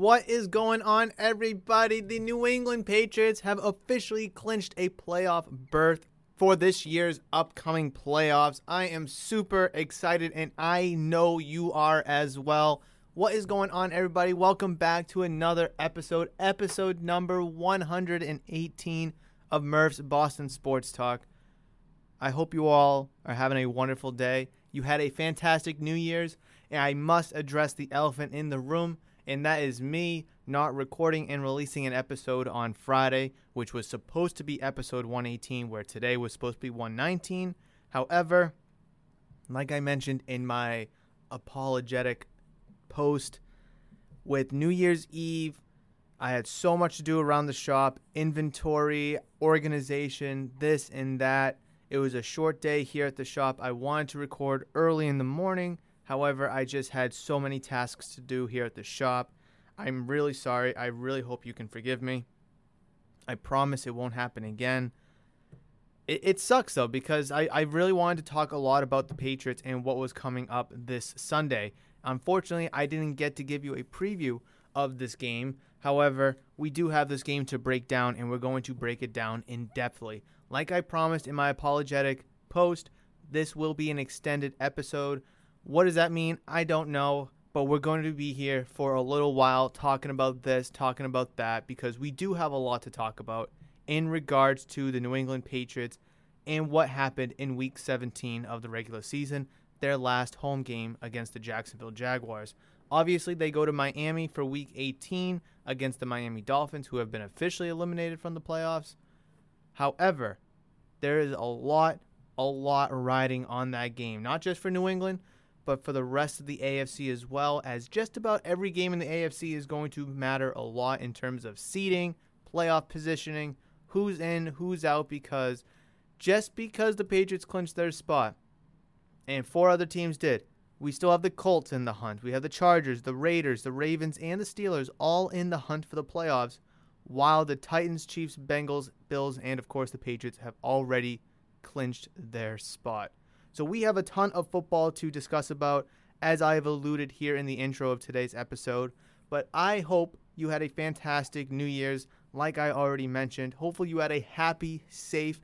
What is going on, everybody? The New England Patriots have officially clinched a playoff berth for this year's upcoming playoffs. I am super excited, and I know you are as well. What is going on, everybody? Welcome back to another episode, episode number 118 of Murph's Boston Sports Talk. I hope you all are having a wonderful day. You had a fantastic New Year's, and I must address the elephant in the room and that is me not recording and releasing an episode on Friday, which was supposed to be episode 118, where today was supposed to be 119. However, like I mentioned in my apologetic post, with New Year's Eve, I had so much to do around the shop inventory, organization, this and that. It was a short day here at the shop. I wanted to record early in the morning However, I just had so many tasks to do here at the shop. I'm really sorry. I really hope you can forgive me. I promise it won't happen again. It, it sucks though because I, I really wanted to talk a lot about the Patriots and what was coming up this Sunday. Unfortunately, I didn't get to give you a preview of this game. However, we do have this game to break down and we're going to break it down in depthly. Like I promised in my apologetic post, this will be an extended episode. What does that mean? I don't know, but we're going to be here for a little while talking about this, talking about that, because we do have a lot to talk about in regards to the New England Patriots and what happened in week 17 of the regular season, their last home game against the Jacksonville Jaguars. Obviously, they go to Miami for week 18 against the Miami Dolphins, who have been officially eliminated from the playoffs. However, there is a lot, a lot riding on that game, not just for New England, but for the rest of the AFC as well, as just about every game in the AFC is going to matter a lot in terms of seeding, playoff positioning, who's in, who's out, because just because the Patriots clinched their spot and four other teams did, we still have the Colts in the hunt. We have the Chargers, the Raiders, the Ravens, and the Steelers all in the hunt for the playoffs, while the Titans, Chiefs, Bengals, Bills, and of course the Patriots have already clinched their spot. So we have a ton of football to discuss about, as I have alluded here in the intro of today's episode. But I hope you had a fantastic New Year's, like I already mentioned. Hopefully, you had a happy, safe,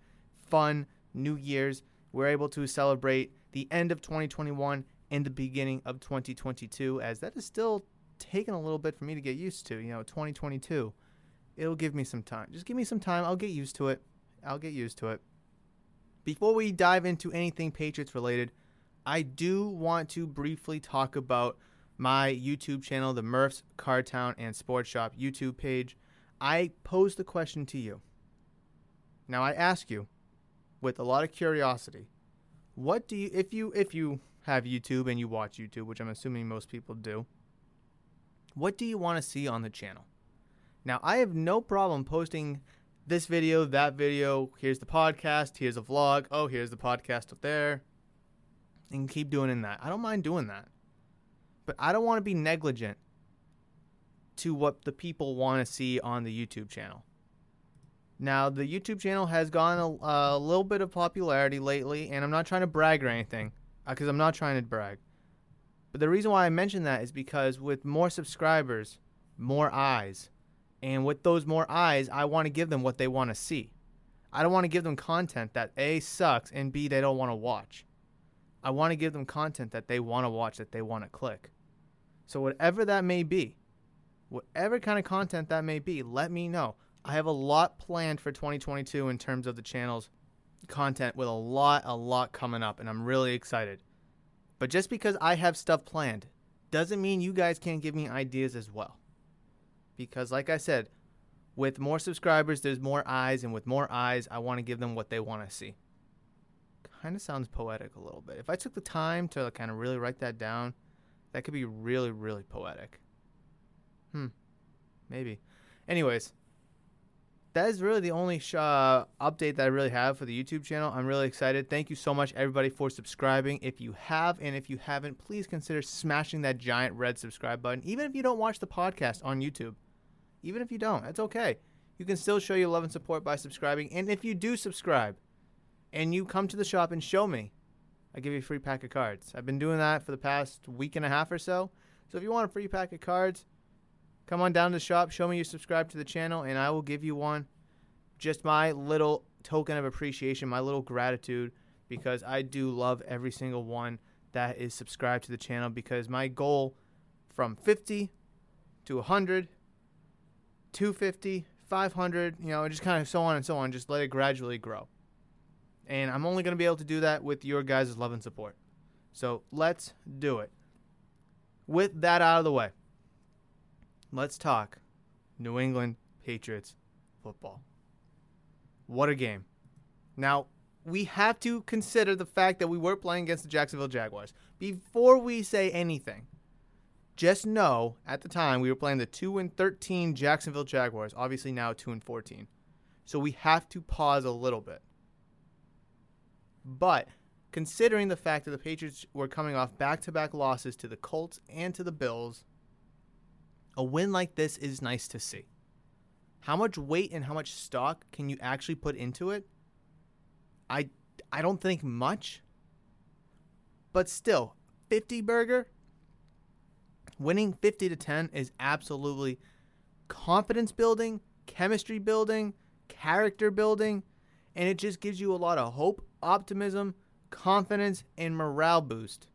fun New Year's. We're able to celebrate the end of 2021 and the beginning of 2022, as that is still taking a little bit for me to get used to. You know, 2022. It'll give me some time. Just give me some time. I'll get used to it. I'll get used to it. Before we dive into anything Patriots related, I do want to briefly talk about my YouTube channel, the Murphs Cardtown and Sports Shop YouTube page. I pose the question to you Now I ask you, with a lot of curiosity, what do you if you if you have YouTube and you watch YouTube, which I'm assuming most people do, what do you want to see on the channel? Now I have no problem posting this video, that video, here's the podcast, here's a vlog, oh here's the podcast up there. And keep doing in that. I don't mind doing that. But I don't want to be negligent to what the people want to see on the YouTube channel. Now, the YouTube channel has gone a, a little bit of popularity lately, and I'm not trying to brag or anything, because uh, I'm not trying to brag. But the reason why I mention that is because with more subscribers, more eyes. And with those more eyes, I want to give them what they want to see. I don't want to give them content that A sucks and B they don't want to watch. I want to give them content that they want to watch, that they want to click. So, whatever that may be, whatever kind of content that may be, let me know. I have a lot planned for 2022 in terms of the channel's content with a lot, a lot coming up, and I'm really excited. But just because I have stuff planned doesn't mean you guys can't give me ideas as well. Because, like I said, with more subscribers, there's more eyes, and with more eyes, I want to give them what they want to see. Kind of sounds poetic a little bit. If I took the time to kind of really write that down, that could be really, really poetic. Hmm. Maybe. Anyways, that is really the only sh- uh, update that I really have for the YouTube channel. I'm really excited. Thank you so much, everybody, for subscribing. If you have, and if you haven't, please consider smashing that giant red subscribe button. Even if you don't watch the podcast on YouTube, even if you don't, that's okay. You can still show your love and support by subscribing. And if you do subscribe, and you come to the shop and show me, I give you a free pack of cards. I've been doing that for the past week and a half or so. So if you want a free pack of cards, Come on down to the shop, show me you subscribe to the channel, and I will give you one. Just my little token of appreciation, my little gratitude, because I do love every single one that is subscribed to the channel. Because my goal from 50 to 100, 250, 500, you know, just kind of so on and so on, just let it gradually grow. And I'm only going to be able to do that with your guys' love and support. So let's do it. With that out of the way let's talk New England Patriots football. What a game. Now, we have to consider the fact that we were playing against the Jacksonville Jaguars. Before we say anything, just know at the time we were playing the 2 and 13 Jacksonville Jaguars, obviously now 2 and 14. So we have to pause a little bit. But considering the fact that the Patriots were coming off back-to-back losses to the Colts and to the Bills, a win like this is nice to see. How much weight and how much stock can you actually put into it? I I don't think much. But still, 50 burger winning 50 to 10 is absolutely confidence building, chemistry building, character building, and it just gives you a lot of hope, optimism, confidence, and morale boost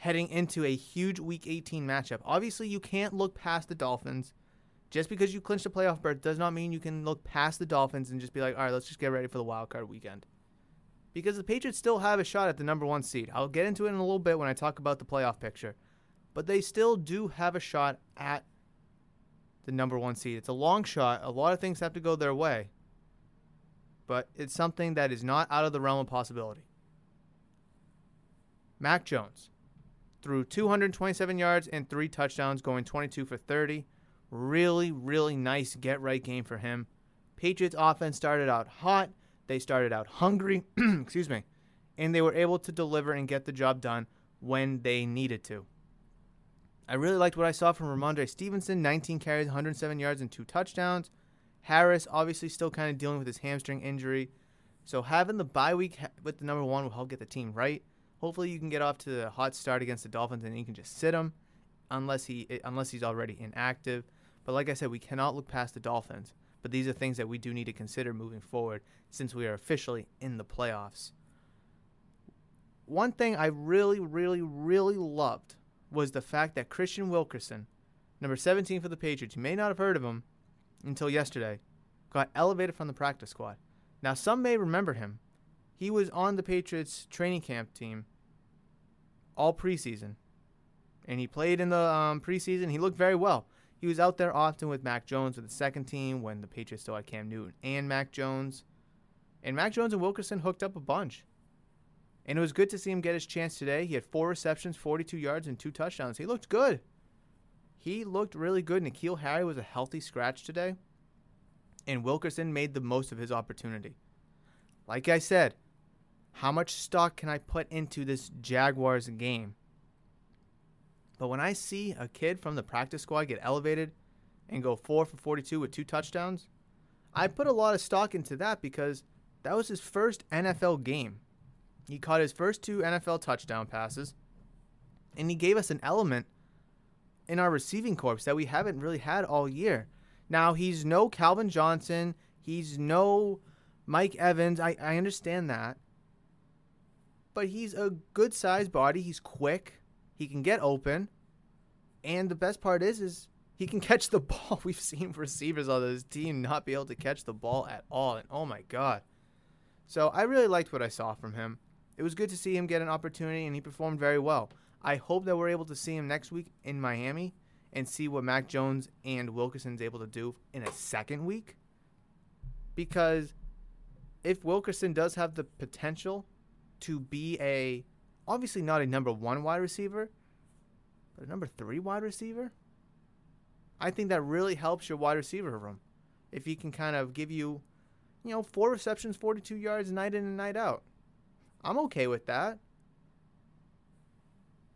heading into a huge Week 18 matchup. Obviously, you can't look past the Dolphins. Just because you clinched a playoff berth does not mean you can look past the Dolphins and just be like, all right, let's just get ready for the wild card weekend. Because the Patriots still have a shot at the number one seed. I'll get into it in a little bit when I talk about the playoff picture. But they still do have a shot at the number one seed. It's a long shot. A lot of things have to go their way. But it's something that is not out of the realm of possibility. Mac Jones, threw 227 yards and three touchdowns, going 22 for 30. Really, really nice get right game for him. Patriots offense started out hot. They started out hungry, excuse me, and they were able to deliver and get the job done when they needed to. I really liked what I saw from Rhamondre Stevenson 19 carries, 107 yards, and two touchdowns. Harris, obviously, still kind of dealing with his hamstring injury. So having the bye week with the number one will help get the team right. Hopefully, you can get off to a hot start against the Dolphins, and you can just sit him, unless he eh, unless he's already inactive. But like I said, we cannot look past the Dolphins. But these are things that we do need to consider moving forward, since we are officially in the playoffs. One thing I really, really, really loved was the fact that Kristian Wilkerson, number 17 for the Patriots, you may not have heard of him until yesterday, got elevated from the practice squad. Now, some may remember him. He was on the Patriots training camp team all preseason. And he played in the um, preseason. He looked very well. He was out there often with Mac Jones with the second team when the Patriots still had Cam Newton and Mac Jones. And Mac Jones and Wilkerson hooked up a bunch. And it was good to see him get his chance today. He had four receptions, 42 yards, and two touchdowns. He looked good. He looked really good. N'Keal Harry was a healthy scratch today. And Wilkerson made the most of his opportunity. Like I said, how much stock can I put into this Jaguars game? But when I see a kid from the practice squad get elevated and go 4 for 42 with two touchdowns, I put a lot of stock into that because that was his first NFL game. He caught his first two NFL touchdown passes, and he gave us an element in our receiving corps that we haven't really had all year. Now, he's no Calvin Johnson, he's no Mike Evans. I, I understand that. But he's a good sized body. He's quick. He can get open. And the best part is is he can catch the ball. We've seen receivers on this team not be able to catch the ball at all. And oh my god. So I really liked what I saw from him. It was good to see him get an opportunity and he performed very well. I hope that we're able to see him next week in Miami and see what Mac Jones and Wilkerson's able to do in a second week. Because if Wilkerson does have the potential to be a obviously not a number one wide receiver, but a number three wide receiver, I think that really helps your wide receiver room. If he can kind of give you, you know, four receptions, 42 yards night in and night out. I'm okay with that.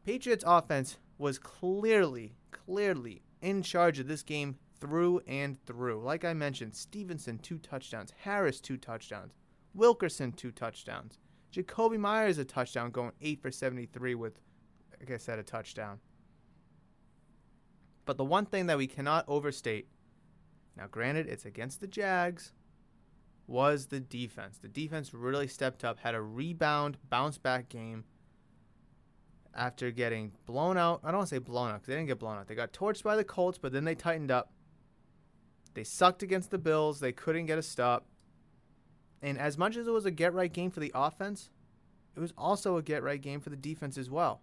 Patriots offense was clearly, clearly in charge of this game through and through. Like I mentioned, Stevenson, two touchdowns. Harris, two touchdowns. Wilkerson, two touchdowns. Jakobi Meyers, a touchdown, going 8 for 73 with, like I said, a touchdown. But the one thing that we cannot overstate, now granted, it's against the Jags, was the defense. The defense really stepped up, had a rebound, bounce back game after getting blown out. I don't want to say blown out because they didn't get blown out. They got torched by the Colts, but then they tightened up. They sucked against the Bills. They couldn't get a stop. And as much as it was a get right game for the offense, it was also a get right game for the defense as well.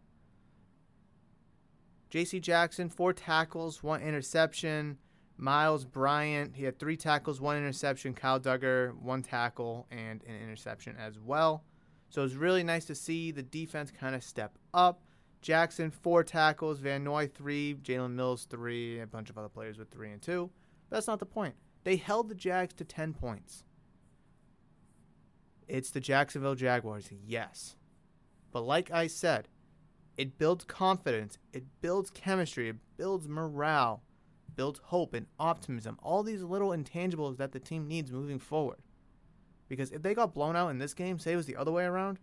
J.C. Jackson, four tackles, one interception. Myles Bryant, he had three tackles, one interception. Kyle Dugger, one tackle, and an interception as well. So it was really nice to see the defense kind of step up. Jackson, four tackles. Van Noy, three. Jalen Mills, three. A bunch of other players with three and two. But that's not the point. They held the Jags to 10 points. It's the Jacksonville Jaguars, yes. But like I said, it builds confidence, it builds chemistry, it builds morale, builds hope and optimism. All these little intangibles that the team needs moving forward. Because if they got blown out in this game, say it was the other way around,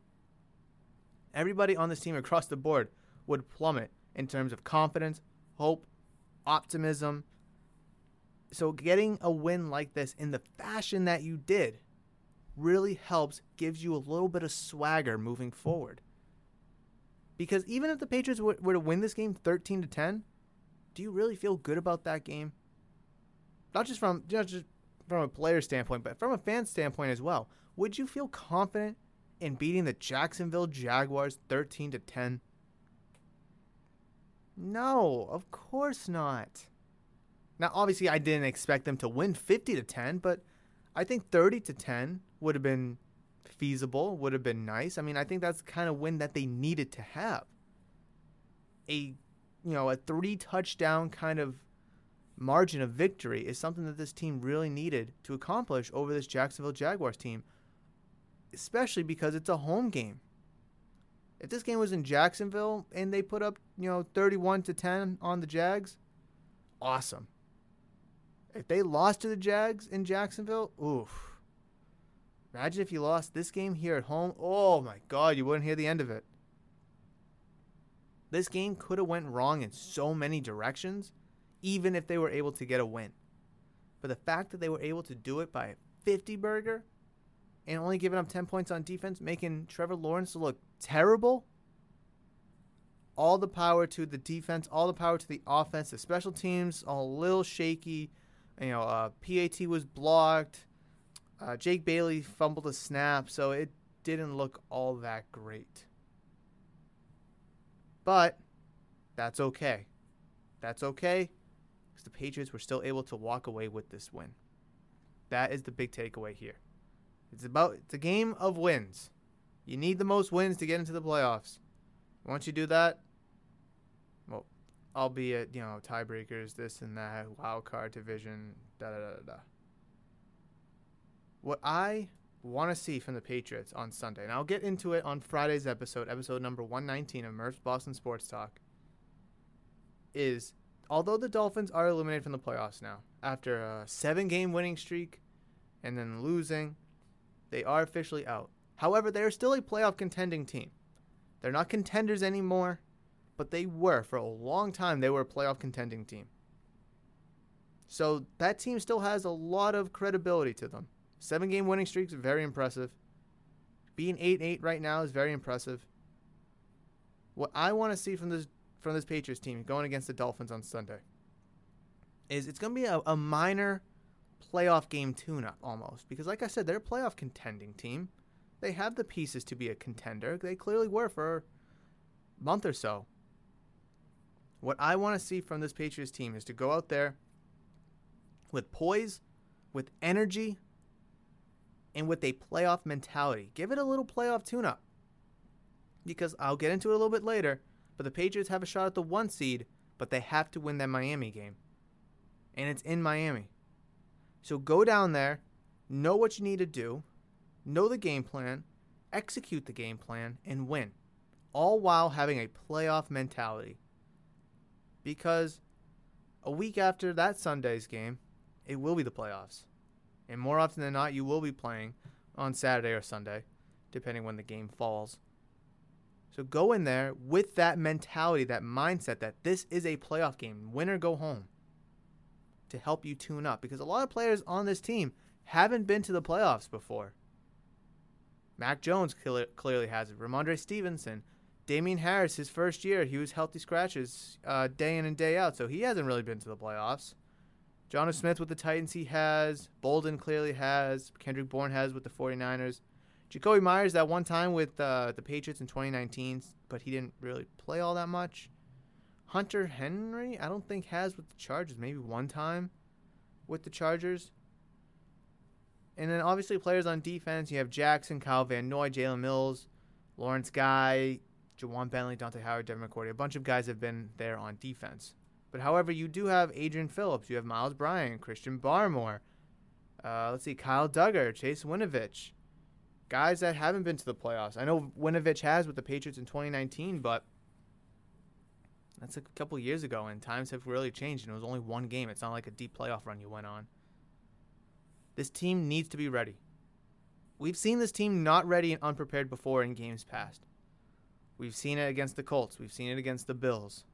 everybody on this team across the board would plummet in terms of confidence, hope, optimism. So getting a win like this in the fashion that you did really helps, gives you a little bit of swagger moving forward. Because even if the Patriots were, were to win this game 13 to 10, do you really feel good about that game? Not just from just from a player standpoint, but from a fan standpoint as well. Would you feel confident in beating the Jacksonville Jaguars 13 to 10? No, of course not. Now, obviously, I didn't expect them to win 50 to 10, but I think 30 to 10 would have been feasible, would have been nice. I mean, I think that's the kind of win that they needed to have. A, you know, a three touchdown kind of margin of victory is something that this team really needed to accomplish over this Jacksonville Jaguars team, especially because it's a home game. If this game was in Jacksonville and they put up, you know, 31 to 10 on the Jags, awesome. If they lost to the Jags in Jacksonville, oof. Imagine if you lost this game here at home. Oh my god, you wouldn't hear the end of it. This game could have went wrong in so many directions even if they were able to get a win. But the fact that they were able to do it by 50 burger and only giving up 10 points on defense, making Trevor Lawrence look terrible, all the power to the defense, all the power to the offense. The special teams all a little shaky. You know, uh, PAT was blocked. Uh, Jake Bailey fumbled a snap, so it didn't look all that great. But that's okay. That's okay because the Patriots were still able to walk away with this win. That is the big takeaway here. It's about it's a game of wins. You need the most wins to get into the playoffs. Once you do that, well, albeit you know tiebreakers, this and that, wild card division, da da da da. What I want to see from the Patriots on Sunday, and I'll get into it on Friday's episode, episode number 119 of Murph's Boston Sports Talk, is although the Dolphins are eliminated from the playoffs now after a seven game winning streak and then losing, they are officially out. However, they are still a playoff contending team. They're not contenders anymore, but they were for a long time. They were a playoff contending team. So that team still has a lot of credibility to them. Seven game winning streaks very impressive. Being 8 8 right now is very impressive. What I want to see from this from this Patriots team going against the Dolphins on Sunday is it's going to be a, a minor playoff game tune up almost. Because, like I said, they're a playoff contending team. They have the pieces to be a contender. They clearly were for a month or so. What I want to see from this Patriots team is to go out there with poise, with energy, and with a playoff mentality. Give it a little playoff tune up. Because I'll get into it a little bit later, but the Patriots have a shot at the one seed, but they have to win that Miami game. And it's in Miami. So go down there, know what you need to do, know the game plan, execute the game plan, and win. All while having a playoff mentality. Because a week after that Sunday's game, it will be the playoffs. And more often than not, you will be playing on Saturday or Sunday, depending when the game falls. So go in there with that mentality, that mindset that this is a playoff game, win or go home, to help you tune up. Because a lot of players on this team haven't been to the playoffs before. Mac Jones clearly has it. Rhamondre Stevenson, Damien Harris, his first year, he was healthy scratches uh, day in and day out, so he hasn't really been to the playoffs. Jonnu Smith with the Titans, he has. Bolden clearly has. Kendrick Bourne has with the 49ers. Jakobi Meyers that one time with uh, the Patriots in 2019, but he didn't really play all that much. Hunter Henry, I don't think has with the Chargers. Maybe one time with the Chargers. And then obviously players on defense. You have Jackson, Kyle Van Noy, Jalen Mills, Lawrence Guy, Ja'Whaun Bentley, Dante Howard, Devin McCourty. A bunch of guys have been there on defense. But however, you do have Adrian Phillips, you have Myles Bryant, Christian Barmore. Uh, let's see, Kyle Dugger, Chase Winovich. Guys that haven't been to the playoffs. I know Winovich has with the Patriots in 2019, but that's a couple years ago, and times have really changed, and it was only one game. It's not like a deep playoff run you went on. This team needs to be ready. We've seen this team not ready and unprepared before in games past. We've seen it against the Colts. We've seen it against the Bills.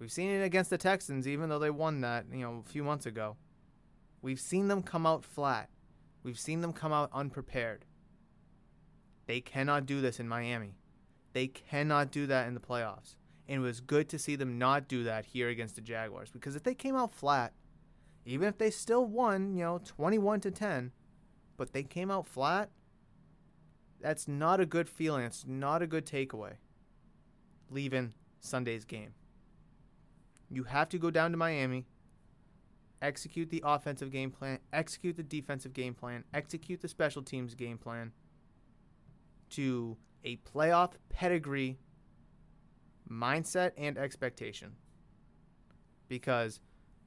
We've seen it against the Texans, even though they won that, you know, a few months ago. We've seen them come out flat. We've seen them come out unprepared. They cannot do this in Miami. They cannot do that in the playoffs. And it was good to see them not do that here against the Jaguars because if they came out flat, even if they still won, you know, 21 to 10, but they came out flat, that's not a good feeling. It's not a good takeaway leaving Sunday's game. You have to go down to Miami, execute the offensive game plan, execute the defensive game plan, execute the special teams game plan to a playoff pedigree mindset and expectation. Because,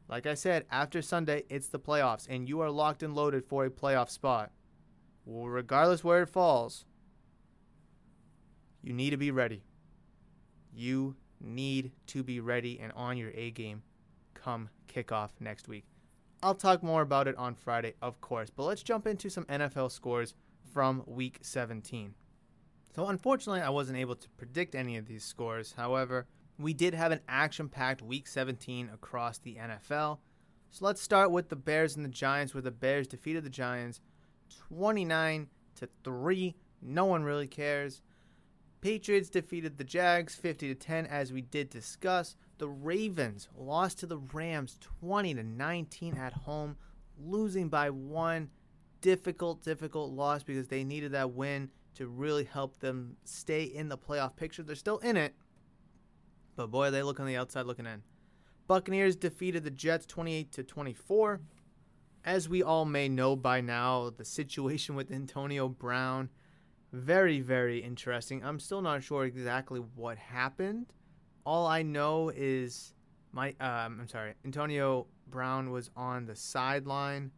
like I said, after Sunday, it's the playoffs, and you are locked and loaded for a playoff spot. Well, regardless where it falls, you need to be ready. You need to be ready and on your A game come kickoff next week. I'll talk more about it on Friday, of course, but let's jump into some NFL scores from week 17. So, unfortunately, I wasn't able to predict any of these scores. However, we did have an action packed week 17 across the NFL. So, let's start with the Bears and the Giants, where the Bears defeated the Giants 29 to 3. No one really cares. Patriots defeated the Jags 50 to 10 as we did discuss. The Ravens lost to the Rams 20 to 19 at home, losing by one. Difficult, difficult loss because they needed that win to really help them stay in the playoff picture. They're still in it, but boy, they look on the outside looking in. Buccaneers defeated the Jets 28 to 24. As we all may know by now, the situation with Antonio Brown very very interesting. I'm still not sure exactly what happened. All I know is my um, I'm sorry, Antonio Brown was on the sideline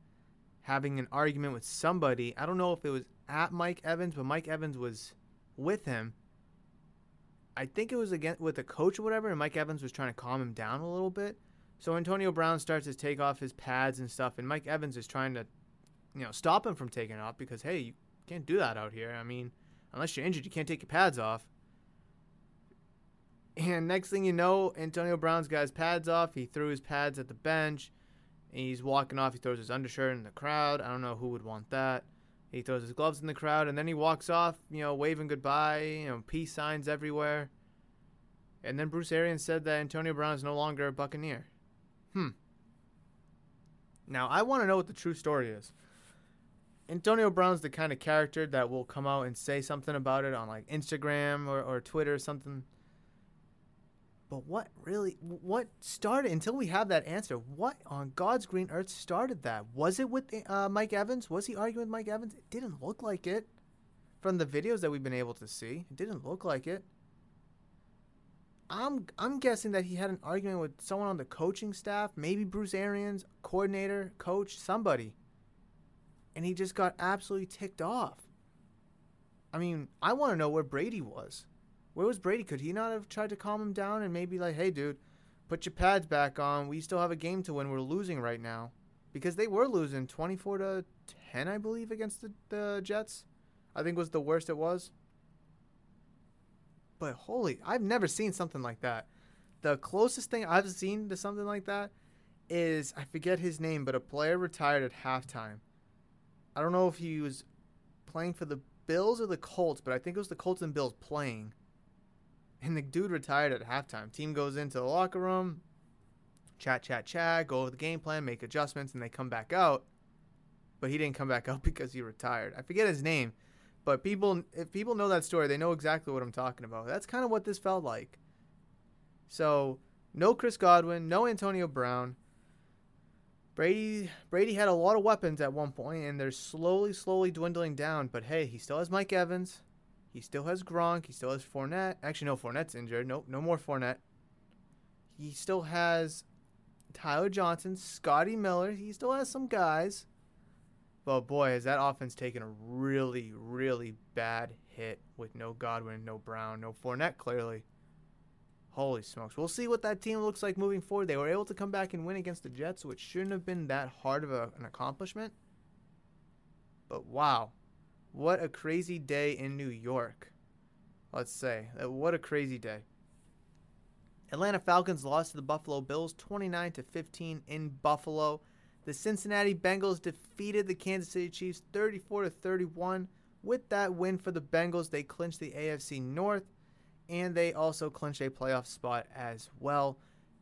having an argument with somebody. I don't know if it was at Mike Evans, but Mike Evans was with him. I think it was again with a coach or whatever, and Mike Evans was trying to calm him down a little bit. So Antonio Brown starts to take off his pads and stuff, and Mike Evans is trying to, you know, stop him from taking off because hey, you can't do that out here. I mean, unless you're injured, you can't take your pads off. And next thing you know, Antonio Brown's got his pads off. He threw his pads at the bench. And he's walking off. He throws his undershirt in the crowd. I don't know who would want that. He throws his gloves in the crowd, and then he walks off, you know, waving goodbye, you know, peace signs everywhere. And then Bruce Arians said that Antonio Brown is no longer a Buccaneer. Hmm. Now, I want to know what the true story is. Antonio Brown's the kind of character that will come out and say something about it on like Instagram or, or Twitter or something. But what really, what started, until we have that answer, what on God's green earth started that? Was it with uh, Mike Evans? Was he arguing with Mike Evans? It didn't look like it. From the videos that we've been able to see, it didn't look like it. I'm I'm guessing that he had an argument with someone on the coaching staff, maybe Bruce Arians, coordinator, coach, somebody and he just got absolutely ticked off. I mean, I want to know where Brady was. Where was Brady? Could he not have tried to calm him down and maybe like, hey, dude, put your pads back on. We still have a game to win. We're losing right now because they were losing 24 to 10, I believe, against the, the Jets. I think was the worst it was. But holy, I've never seen something like that. The closest thing I've seen to something like that is I forget his name, but a player retired at halftime I don't know if he was playing for the Bills or the Colts, but I think it was the Colts and Bills playing. And the dude retired at halftime. Team goes into the locker room, chat, chat, chat, go over the game plan, make adjustments, and they come back out. But he didn't come back out because he retired. I forget his name, but people, if people know that story, they know exactly what I'm talking about. That's kind of what this felt like. So, no Chris Godwin, no Antonio Brown. Brady Brady had a lot of weapons at one point, and they're slowly, slowly dwindling down. But hey, he still has Mike Evans. He still has Gronk. He still has Fournette. Actually, no, Fournette's injured. Nope, no more Fournette. He still has Tyler Johnson, Scotty Miller. He still has some guys. But boy, has that offense taken a really, really bad hit with no Godwin, no Brown, no Fournette, clearly. Holy smokes. We'll see what that team looks like moving forward. They were able to come back and win against the Jets, which shouldn't have been that hard of a, an accomplishment. But wow, what a crazy day in New York. Let's say. Uh, what a crazy day. Atlanta Falcons lost to the Buffalo Bills 29 to 15 in Buffalo. The Cincinnati Bengals defeated the Kansas City Chiefs 34 to 31. With that win for the Bengals, they clinched the AFC North and they also clinch a playoff spot as well.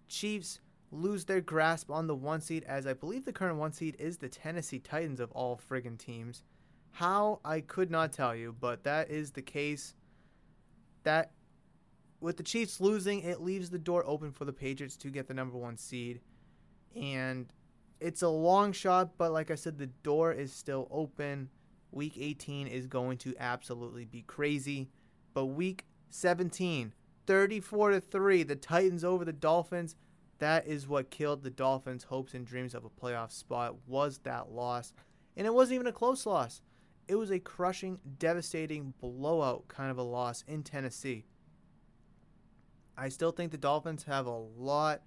Chiefs lose their grasp on the one seed, as I believe the current one seed is the Tennessee Titans of all friggin' teams. How I could not tell you, but that is the case. That with the Chiefs losing, it leaves the door open for the Patriots to get the number one seed. And it's a long shot, but like I said, the door is still open. Week 18 is going to absolutely be crazy. But week 17, 34 to 3, the Titans over the Dolphins. That is what killed the Dolphins' hopes and dreams of a playoff spot was that loss. And it wasn't even a close loss. It was a crushing, devastating blowout kind of a loss in Tennessee. I still think the Dolphins have a lot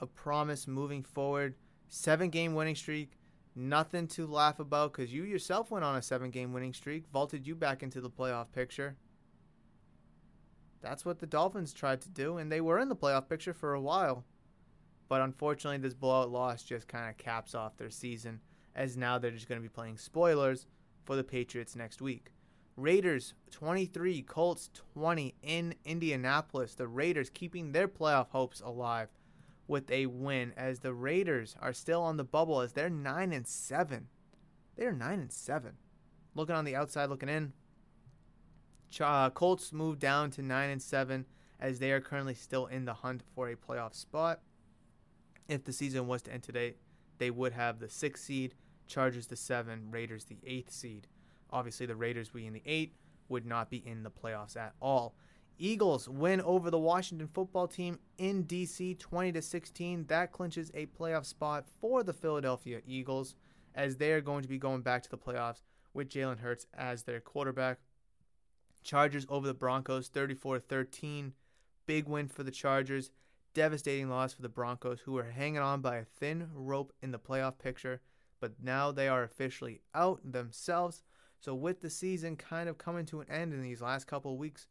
of promise moving forward. Seven game winning streak, nothing to laugh about because you yourself went on a seven game winning streak, vaulted you back into the playoff picture. That's what the Dolphins tried to do, and they were in the playoff picture for a while. But unfortunately, this blowout loss just kind of caps off their season, as now they're just going to be playing spoilers for the Patriots next week. Raiders 23, Colts 20 in Indianapolis. The Raiders keeping their playoff hopes alive with a win as the Raiders are still on the bubble as they're 9 and 7. They're 9 and 7. Looking on the outside looking in, uh, Colts move down to nine and seven as they are currently still in the hunt for a playoff spot. if the season was to end today, they would have the sixth seed, Chargers the seven, Raiders the eighth seed. Obviously, the Raiders being the eight would not be in the playoffs at all. Eagles win over the Washington football team in DC 20 to 16. That clinches a playoff spot for the Philadelphia Eagles as they are going to be going back to the playoffs with Jalen Hurts as their quarterback. Chargers over the Broncos 34 13. Big win for the Chargers. Devastating loss for the Broncos, who were hanging on by a thin rope in the playoff picture, but now they are officially out themselves. So, with the season kind of coming to an end in these last couple weeks,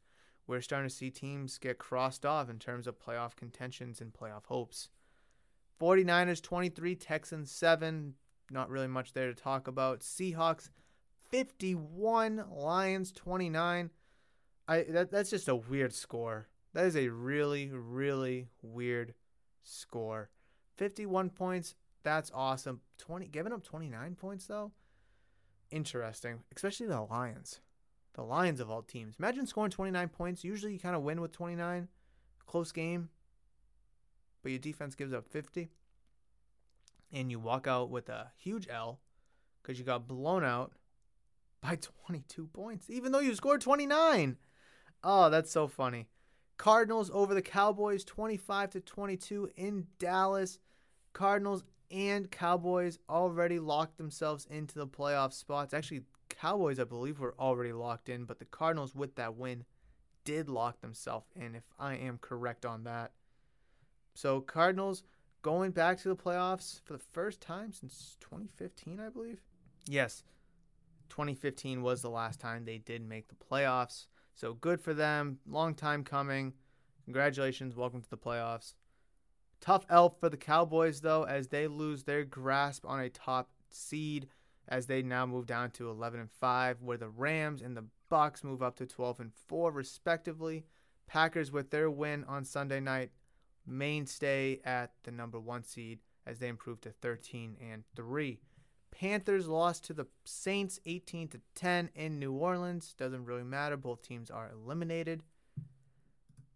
we're starting to see teams get crossed off in terms of playoff contentions and playoff hopes. 49ers 23, Texans 7. Not really much there to talk about. Seahawks 51, Lions 29. I that, that's just a weird score. That is a really, really weird score. 51 points, that's awesome. 20 giving up 29 points though. Interesting, especially the Lions. The Lions of all teams. Imagine scoring 29 points. Usually you kind of win with 29. Close game. But your defense gives up 50. And you walk out with a huge L because you got blown out by 22 points, even though you scored 29. Oh, that's so funny. Cardinals over the Cowboys 25 to 22 in Dallas. Cardinals and Cowboys already locked themselves into the playoff spots. Actually, Cowboys, I believe, were already locked in, but the Cardinals, with that win, did lock themselves in, if I am correct on that. So, Cardinals going back to the playoffs for the first time since 2015, I believe. Yes, 2015 was the last time they did make the playoffs. So good for them. Long time coming. Congratulations. Welcome to the playoffs. Tough elf for the Cowboys, though, as they lose their grasp on a top seed as they now move down to 11 and 5, where the Rams and the Bucks move up to 12 and 4, respectively. Packers, with their win on Sunday night, mainstay at the number one seed as they improve to 13 and 3. Panthers lost to the Saints 18 to 10 in New Orleans. Doesn't really matter. Both teams are eliminated.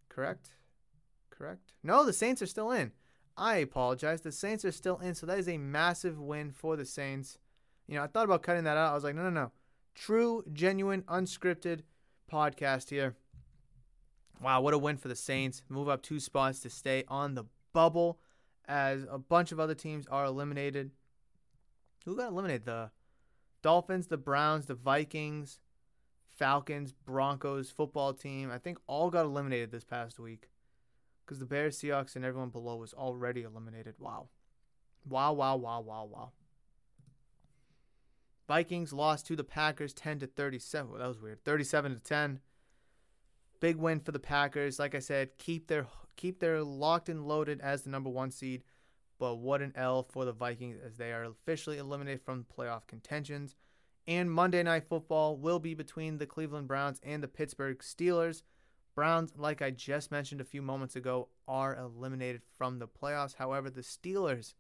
Correct? Correct? No, the Saints are still in. I apologize. The Saints are still in, so that is a massive win for the Saints. You know, I thought about cutting that out. I was like, no, no, no. True, genuine, unscripted podcast here. Wow, what a win for the Saints. Move up two spots to stay on the bubble as a bunch of other teams are eliminated. Who got eliminated? The Dolphins, the Browns, the Vikings, Falcons, Broncos, football team. I think all got eliminated this past week because the Bears, Seahawks, and everyone below was already eliminated. Wow. Wow, wow, wow, wow, wow. Vikings lost to the Packers 10 to 37. Well, that was weird. 37 to 10. Big win for the Packers. Like I said, keep their keep their locked and loaded as the number 1 seed. But what an L for the Vikings as they are officially eliminated from playoff contentions. And Monday Night Football will be between the Cleveland Browns and the Pittsburgh Steelers. Browns, like I just mentioned a few moments ago, are eliminated from the playoffs. However, the Steelers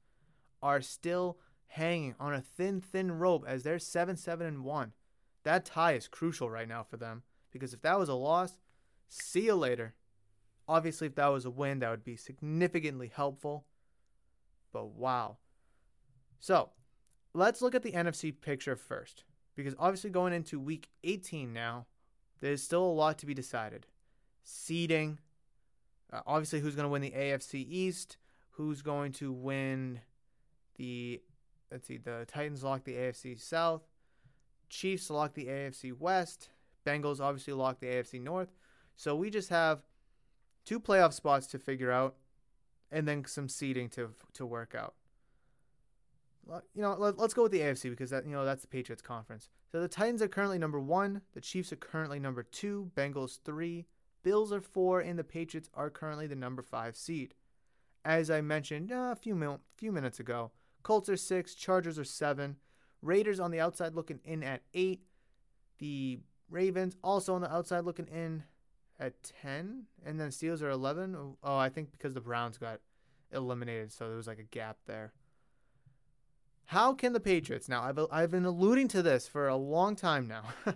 are still hanging on a thin, thin rope as they're 7 7 and 1. That tie is crucial right now for them because if that was a loss, see you later. Obviously, if that was a win, that would be significantly helpful. But wow. So let's look at the NFC picture first because obviously going into week 18 now, there's still a lot to be decided. Seeding, uh, obviously, who's going to win the AFC East, who's going to win the let's see, the Titans lock the AFC South, Chiefs lock the AFC West, Bengals obviously lock the AFC North. So we just have two playoff spots to figure out, and then some seeding to to work out. You know, let, us go with the AFC because that you know that's the Patriots conference. So the Titans are currently number one, the Chiefs are currently number two, Bengals three, Bills are four, and the Patriots are currently the number five seed. As I mentioned uh, a few mil- few minutes ago, Colts are six, Chargers are seven, Raiders on the outside looking in at eight, the Ravens also on the outside looking in at 10, and then Steelers are 11. Oh, I think because the Browns got eliminated, so there was like a gap there. How can the Patriots, now I've, I've been alluding to this for a long time now,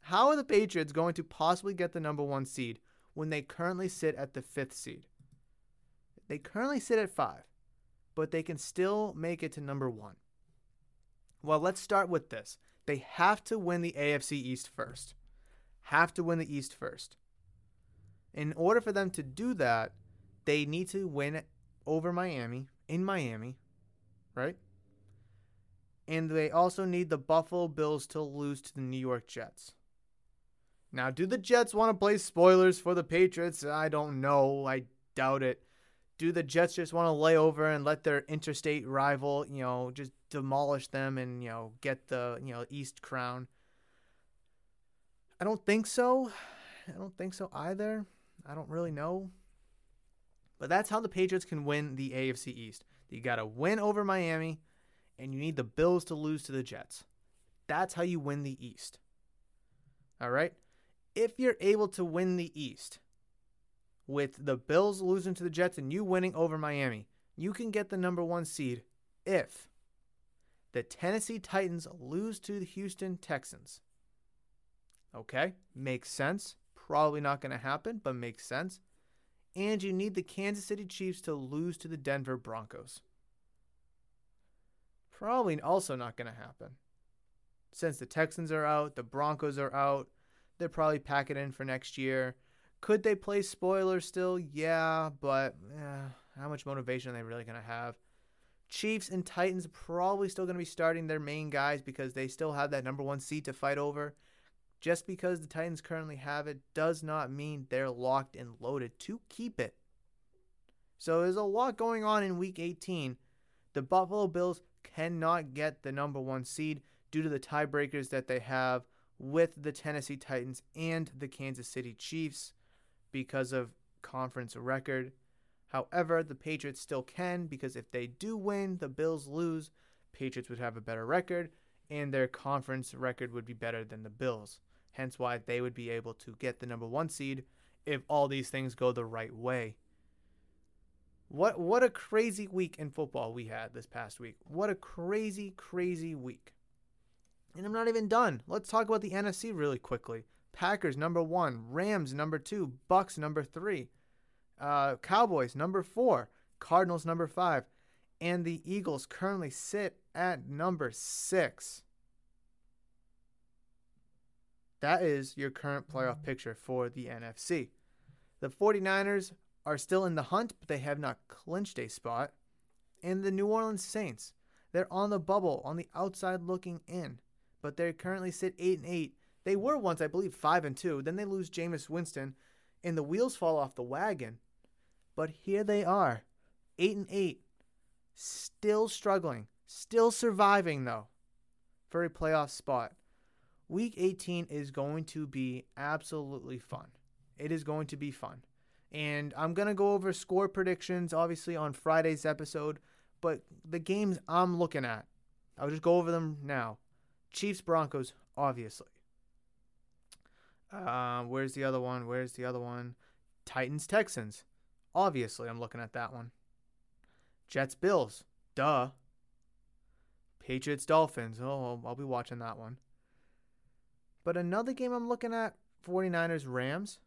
how are the Patriots going to possibly get the number one seed when they currently sit at the fifth seed? They currently sit at five. but they can still make it to number one. Well, let's start with this. They have to win the AFC East first. Have to win the East first. In order for them to do that, they need to win over Miami, in Miami, right? And they also need the Buffalo Bills to lose to the New York Jets. Now, do the Jets want to play spoilers for the Patriots? I don't know. I doubt it. Do the Jets just want to lay over and let their interstate rival, you know, just demolish them and, you know, get the, you know, East crown? I don't think so. I don't think so either. I don't really know. But that's how the Patriots can win the AFC East. You got to win over Miami, and you need the Bills to lose to the Jets. That's how you win the East. All right? If you're able to win the East with the Bills losing to the Jets and you winning over Miami, you can get the number one seed if the Tennessee Titans lose to the Houston Texans. Okay? Makes sense. Probably not going to happen, but makes sense and you need the Kansas City Chiefs to lose to the Denver Broncos. Probably also not going to happen. Since the Texans are out, the Broncos are out, they're probably packing in for next year. Could they play spoiler still? Yeah, but eh, how much motivation are they really going to have? Chiefs and Titans probably still going to be starting their main guys because they still have that number one seat to fight over. Just because the Titans currently have it does not mean they're locked and loaded to keep it. So there's a lot going on in week 18. The Buffalo Bills cannot get the number one seed due to the tiebreakers that they have with the Tennessee Titans and the Kansas City Chiefs because of conference record. However, the Patriots still can because if they do win, the Bills lose, Patriots would have a better record and their conference record would be better than the Bills hence why they would be able to get the number one seed if all these things go the right way. What what a crazy week in football we had this past week. What a crazy, crazy week. And I'm not even done. Let's talk about the NFC really quickly. Packers number one, Rams number two, Bucks number three, uh, Cowboys number four, Cardinals number five, and the Eagles currently sit at number six. That is your current playoff picture for the NFC. The 49ers are still in the hunt, but they have not clinched a spot. And the New Orleans Saints, they're on the bubble, on the outside looking in, but they currently sit 8 and 8. They were once, I believe, 5 and 2. Then they lose Jameis Winston, and the wheels fall off the wagon. But here they are, 8 and 8, still struggling, still surviving though, for a playoff spot. Week 18 is going to be absolutely fun. It is going to be fun. And I'm going to go over score predictions, obviously, on Friday's episode. But the games I'm looking at, I'll just go over them now. Chiefs Broncos, obviously. Uh, where's the other one? Where's the other one? Titans Texans. Obviously, I'm looking at that one. Jets Bills. Duh. Patriots Dolphins. Oh, I'll be watching that one. But another game I'm looking at 49ers Rams.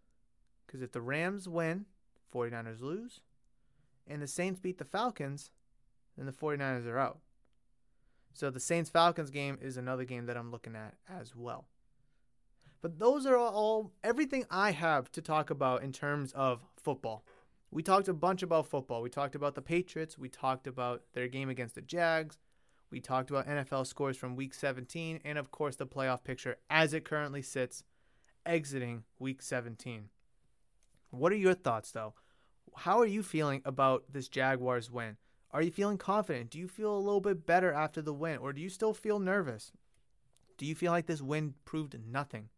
Because if the Rams win, 49ers lose. And the Saints beat the Falcons, then the 49ers are out. So the Saints Falcons game is another game that I'm looking at as well. But those are all everything I have to talk about in terms of football. We talked a bunch about football. We talked about the Patriots. We talked about their game against the Jags. We talked about NFL scores from week 17 and, of course, the playoff picture as it currently sits exiting week 17. What are your thoughts, though? How are you feeling about this Jaguars win? Are you feeling confident? Do you feel a little bit better after the win, or do you still feel nervous? Do you feel like this win proved nothing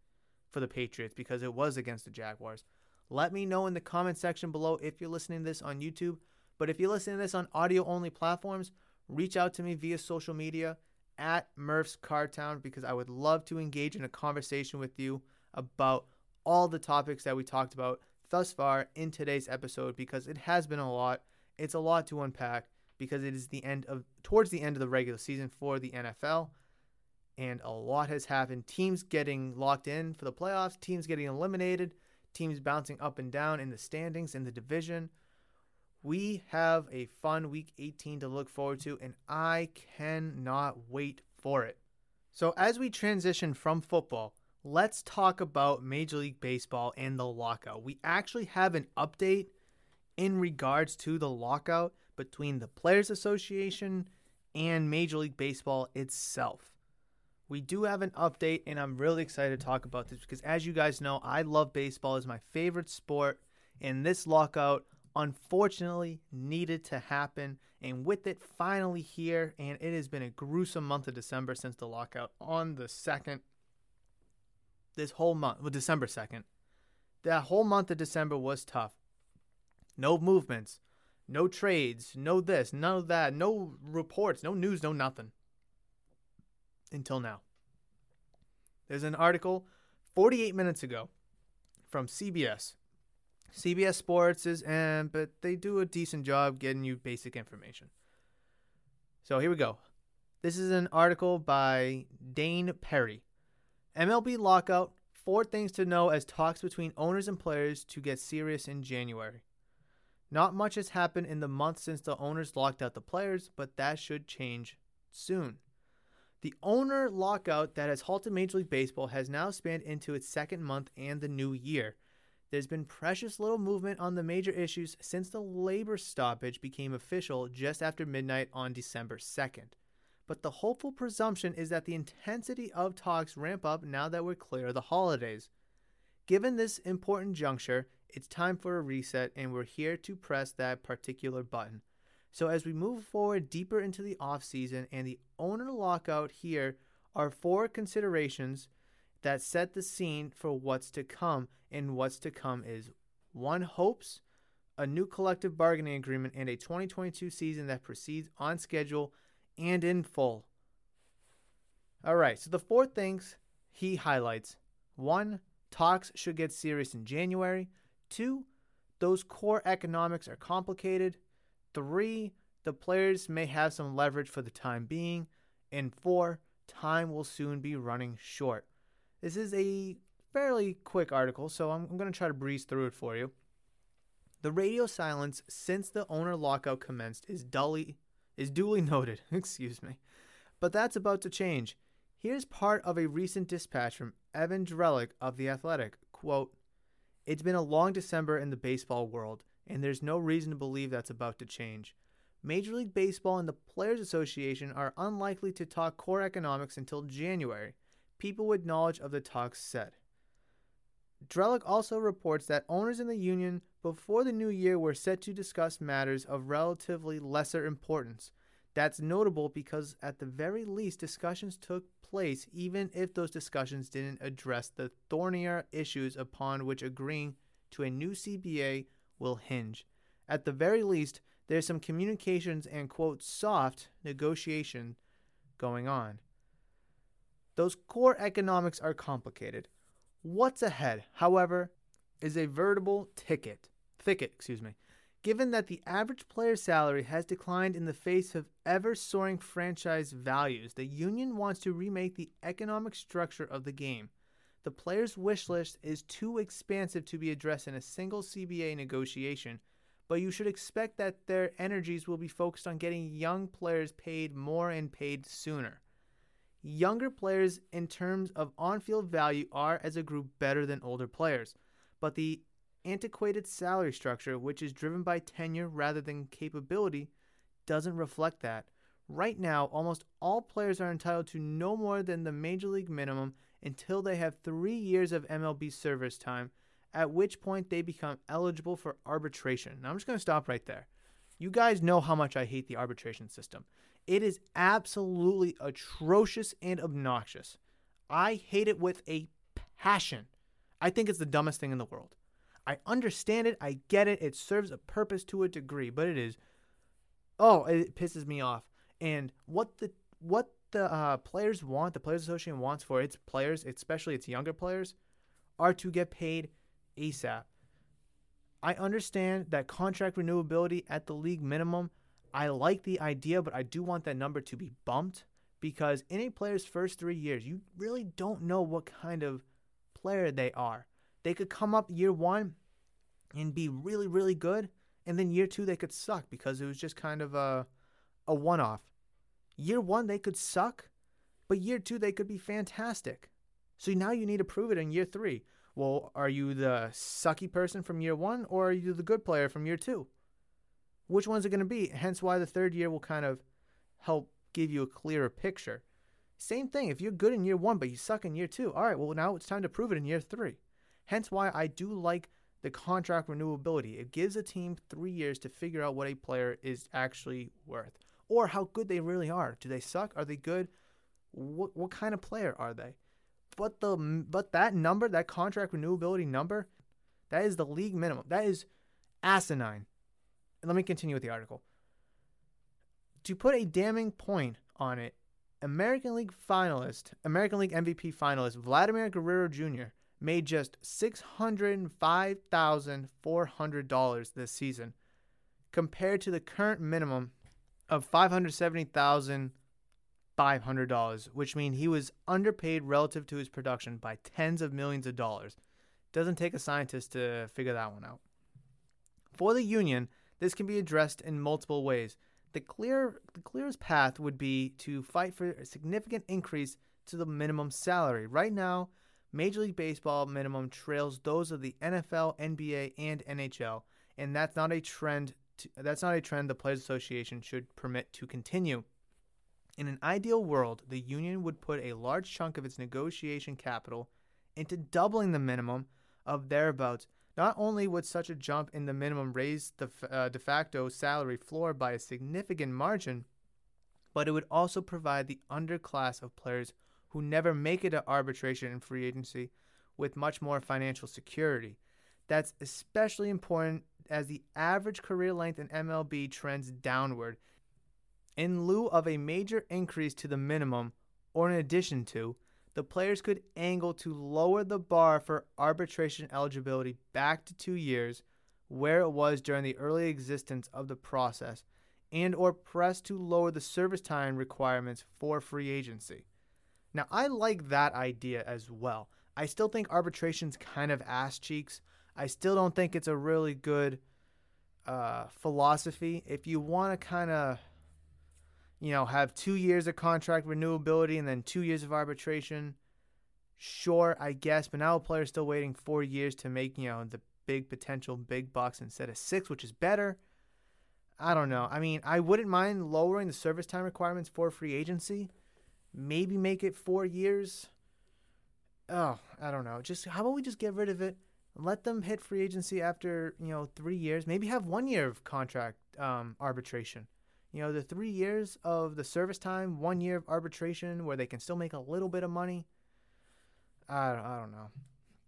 for the Patriots because it was against the Jaguars? Let me know in the comment section below if you're listening to this on YouTube. But if you're listening to this on audio only platforms, reach out to me via social media at Murph's Cardtown because I would love to engage in a conversation with you about all the topics that we talked about thus far in today's episode because it has been a lot. It's a lot to unpack because it is the end of towards the end of the regular season for the NFL and a lot has happened. Teams getting locked in for the playoffs, teams getting eliminated, teams bouncing up and down in the standings in the division We have a fun week 18 to look forward to, and I cannot wait for it. So, as we transition from football, let's talk about Major League Baseball and the lockout. We actually have an update in regards to the lockout between the Players Association and Major League Baseball itself. We do have an update, and I'm really excited to talk about this because, as you guys know, I love baseball as my favorite sport, and this lockout unfortunately needed to happen. And with it finally here, and it has been a gruesome month of December since the lockout on the 2nd. This whole month, well, December 2nd. That whole month of December was tough. No movements, no trades, no this, none of that, no reports, no news, no nothing. Until now. There's an article 48 minutes ago from CBS CBS Sports is, and but they do a decent job getting you basic information. So here we go. This is an article by Dayn Perry. MLB lockout. Four things to know as talks between owners and players to get serious in January. Not much has happened in the month since the owners locked out the players, but that should change soon. The owner lockout that has halted Major League Baseball has now spanned into its second month and the new year. There's been precious little movement on the major issues since the labor stoppage became official just after midnight on December 2nd. But the hopeful presumption is that the intensity of talks ramp up now that we're clear of the holidays. Given this important juncture, it's time for a reset, and we're here to press that particular button. So, as we move forward deeper into the off season and the owner lockout, here are four considerations that set the scene for what's to come. And what's to come is one hopes a new collective bargaining agreement and a 2022 season that proceeds on schedule and in full. All right, so the four things he highlights one, talks should get serious in January. Two, those core economics are complicated. Three, the players may have some leverage for the time being. And four, time will soon be running short. This is a fairly quick article, so I'm, I'm going to try to breeze through it for you. The radio silence since the owner lockout commenced is dully is duly noted, excuse me. But that's about to change. Here's part of a recent dispatch from Evan Drellich of The Athletic. Quote, It's been a long December in the baseball world, and there's no reason to believe that's about to change. Major League Baseball and the Players Association are unlikely to talk core economics until January people with knowledge of the talks said. Drellich also reports that owners in the union before the new year were set to discuss matters of relatively lesser importance. That's notable because, at the very least, discussions took place, even if those discussions didn't address the thornier issues upon which agreeing to a new CBA will hinge. At the very least, there's some communications and, quote, soft negotiation going on. Those core economics are complicated. What's ahead, however, is a veritable ticket, thicket, excuse me. Given that the average player salary has declined in the face of ever soaring franchise values, the union wants to remake the economic structure of the game. The players' wish list is too expansive to be addressed in a single CBA negotiation, but you should expect that their energies will be focused on getting young players paid more and paid sooner. Younger players, in terms of on field value, are as a group better than older players, but the antiquated salary structure, which is driven by tenure rather than capability, doesn't reflect that. Right now, almost all players are entitled to no more than the major league minimum until they have three years of MLB service time, at which point they become eligible for arbitration. Now, I'm just going to stop right there. You guys know how much I hate the arbitration system. It is absolutely atrocious and obnoxious. I hate it with a passion. I think it's the dumbest thing in the world. I understand it, I get it, it serves a purpose to a degree, but it is oh, it pisses me off. And what the what the uh, players want, the players association wants for its players, especially its younger players, are to get paid ASAP. I understand that contract renewability at the league minimum I like the idea, but I do want that number to be bumped because in a player's first three years, you really don't know what kind of player they are. They could come up year one and be really, really good, And then year two, they could suck because it was just kind of a, a one off. Year one, they could suck, but year two, they could be fantastic. So now you need to prove it in year three. Well, are you the sucky person from year one or are you the good player from year two? Which one's it going to be? Hence why the third year will kind of help give you a clearer picture. Same thing, if you're good in year one, but you suck in year two, all right, well, now it's time to prove it in year three. Hence why I do like the contract renewability. It gives a team three years to figure out what a player is actually worth or how good they really are. Do they suck? Are they good? What, what kind of player are they? But the but that number, that contract renewability number, that is the league minimum. That is asinine. Let me continue with the article. To put a damning point on it, American League finalist, American League MVP finalist Vladimir Guerrero Jr. made just $605,400 this season, compared to the current minimum of $570,500, which means he was underpaid relative to his production by tens of millions of dollars. Doesn't take a scientist to figure that one out. For the union, this can be addressed in multiple ways. The clear the clearest path would be to fight for a significant increase to the minimum salary. Right now, Major League Baseball minimum trails those of the NFL, NBA, and NHL, and that's not a trend to, that's not a trend the Players Association should permit to continue. In an ideal world, the union would put a large chunk of its negotiation capital into doubling the minimum of thereabouts. Not only would such a jump in the minimum raise the uh, de facto salary floor by a significant margin, but it would also provide the underclass of players who never make it to arbitration and free agency with much more financial security. That's especially important as the average career length in MLB trends downward. In lieu of a major increase to the minimum, or in addition to, the players could angle to lower the bar for arbitration eligibility back to two years, where it was during the early existence of the process, and or press to lower the service time requirements for free agency. Now, I like that idea as well. I still think arbitration's kind of ass cheeks. I still don't think it's a really good uh, philosophy. If you want to kind of, you know, have two years of contract renewability and then two years of arbitration, sure, I guess. But now a player's still waiting four years to make, you know, the big potential big bucks instead of six, which is better. I don't know. I mean, I wouldn't mind lowering the service time requirements for free agency. Maybe make it four years. Oh, I don't know. Just how about we just get rid of it? Let them hit free agency after you know three years. Maybe have one year of contract um, arbitration. You know, the three years of the service time, one year of arbitration, where they can still make a little bit of money. I don't, I don't know.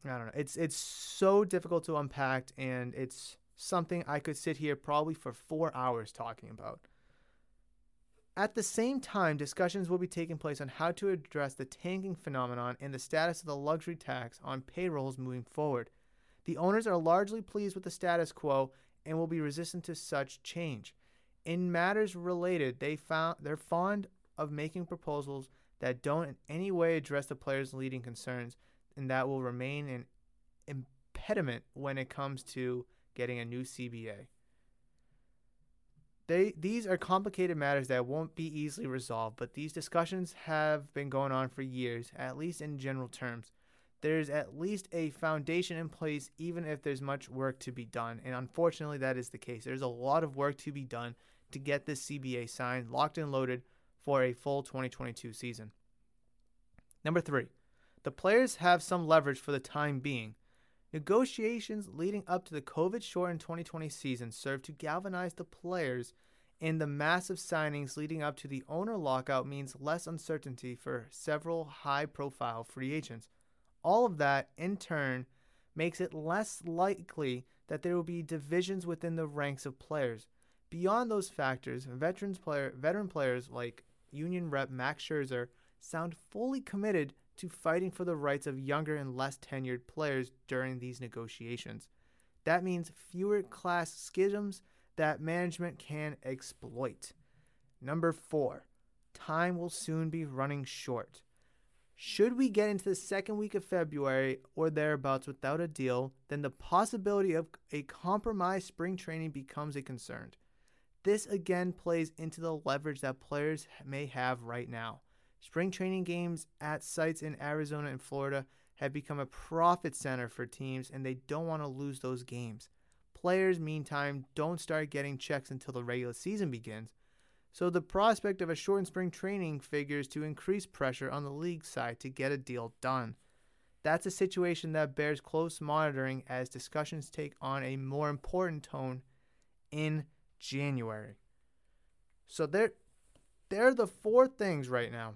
I don't know. It's it's so difficult to unpack, and it's something I could sit here probably for four hours talking about. At the same time, discussions will be taking place on how to address the tanking phenomenon and the status of the luxury tax on payrolls moving forward. The owners are largely pleased with the status quo and will be resistant to such change. In matters related, they found they're fond of making proposals that don't in any way address the players' leading concerns, and that will remain an impediment when it comes to getting a new CBA. They, these are complicated matters that won't be easily resolved, but these discussions have been going on for years, at least in general terms there's at least a foundation in place, even if there's much work to be done. And unfortunately, that is the case. There's a lot of work to be done to get this CBA signed, locked and loaded for a full 2022 season. Number three, the players have some leverage for the time being. Negotiations leading up to the COVID shortened 2020 season served to galvanize the players, and the massive signings leading up to the owner lockout means less uncertainty for several high profile free agents. All of that, in turn, makes it less likely that there will be divisions within the ranks of players. Beyond those factors, veterans player, veteran players like Union rep Max Scherzer sound fully committed to fighting for the rights of younger and less tenured players during these negotiations. That means fewer class schisms that management can exploit. Number four, time will soon be running short. Should we get into the second week of February or thereabouts without a deal, then the possibility of a compromised spring training becomes a concern. This again plays into the leverage that players may have right now. Spring training games at sites in Arizona and Florida have become a profit center for teams and they don't want to lose those games. Players, meantime, don't start getting checks until the regular season begins. So the prospect of a shortened spring training figures to increase pressure on the league side to get a deal done. That's a situation that bears close monitoring as discussions take on a more important tone in January. So there there are the four things right now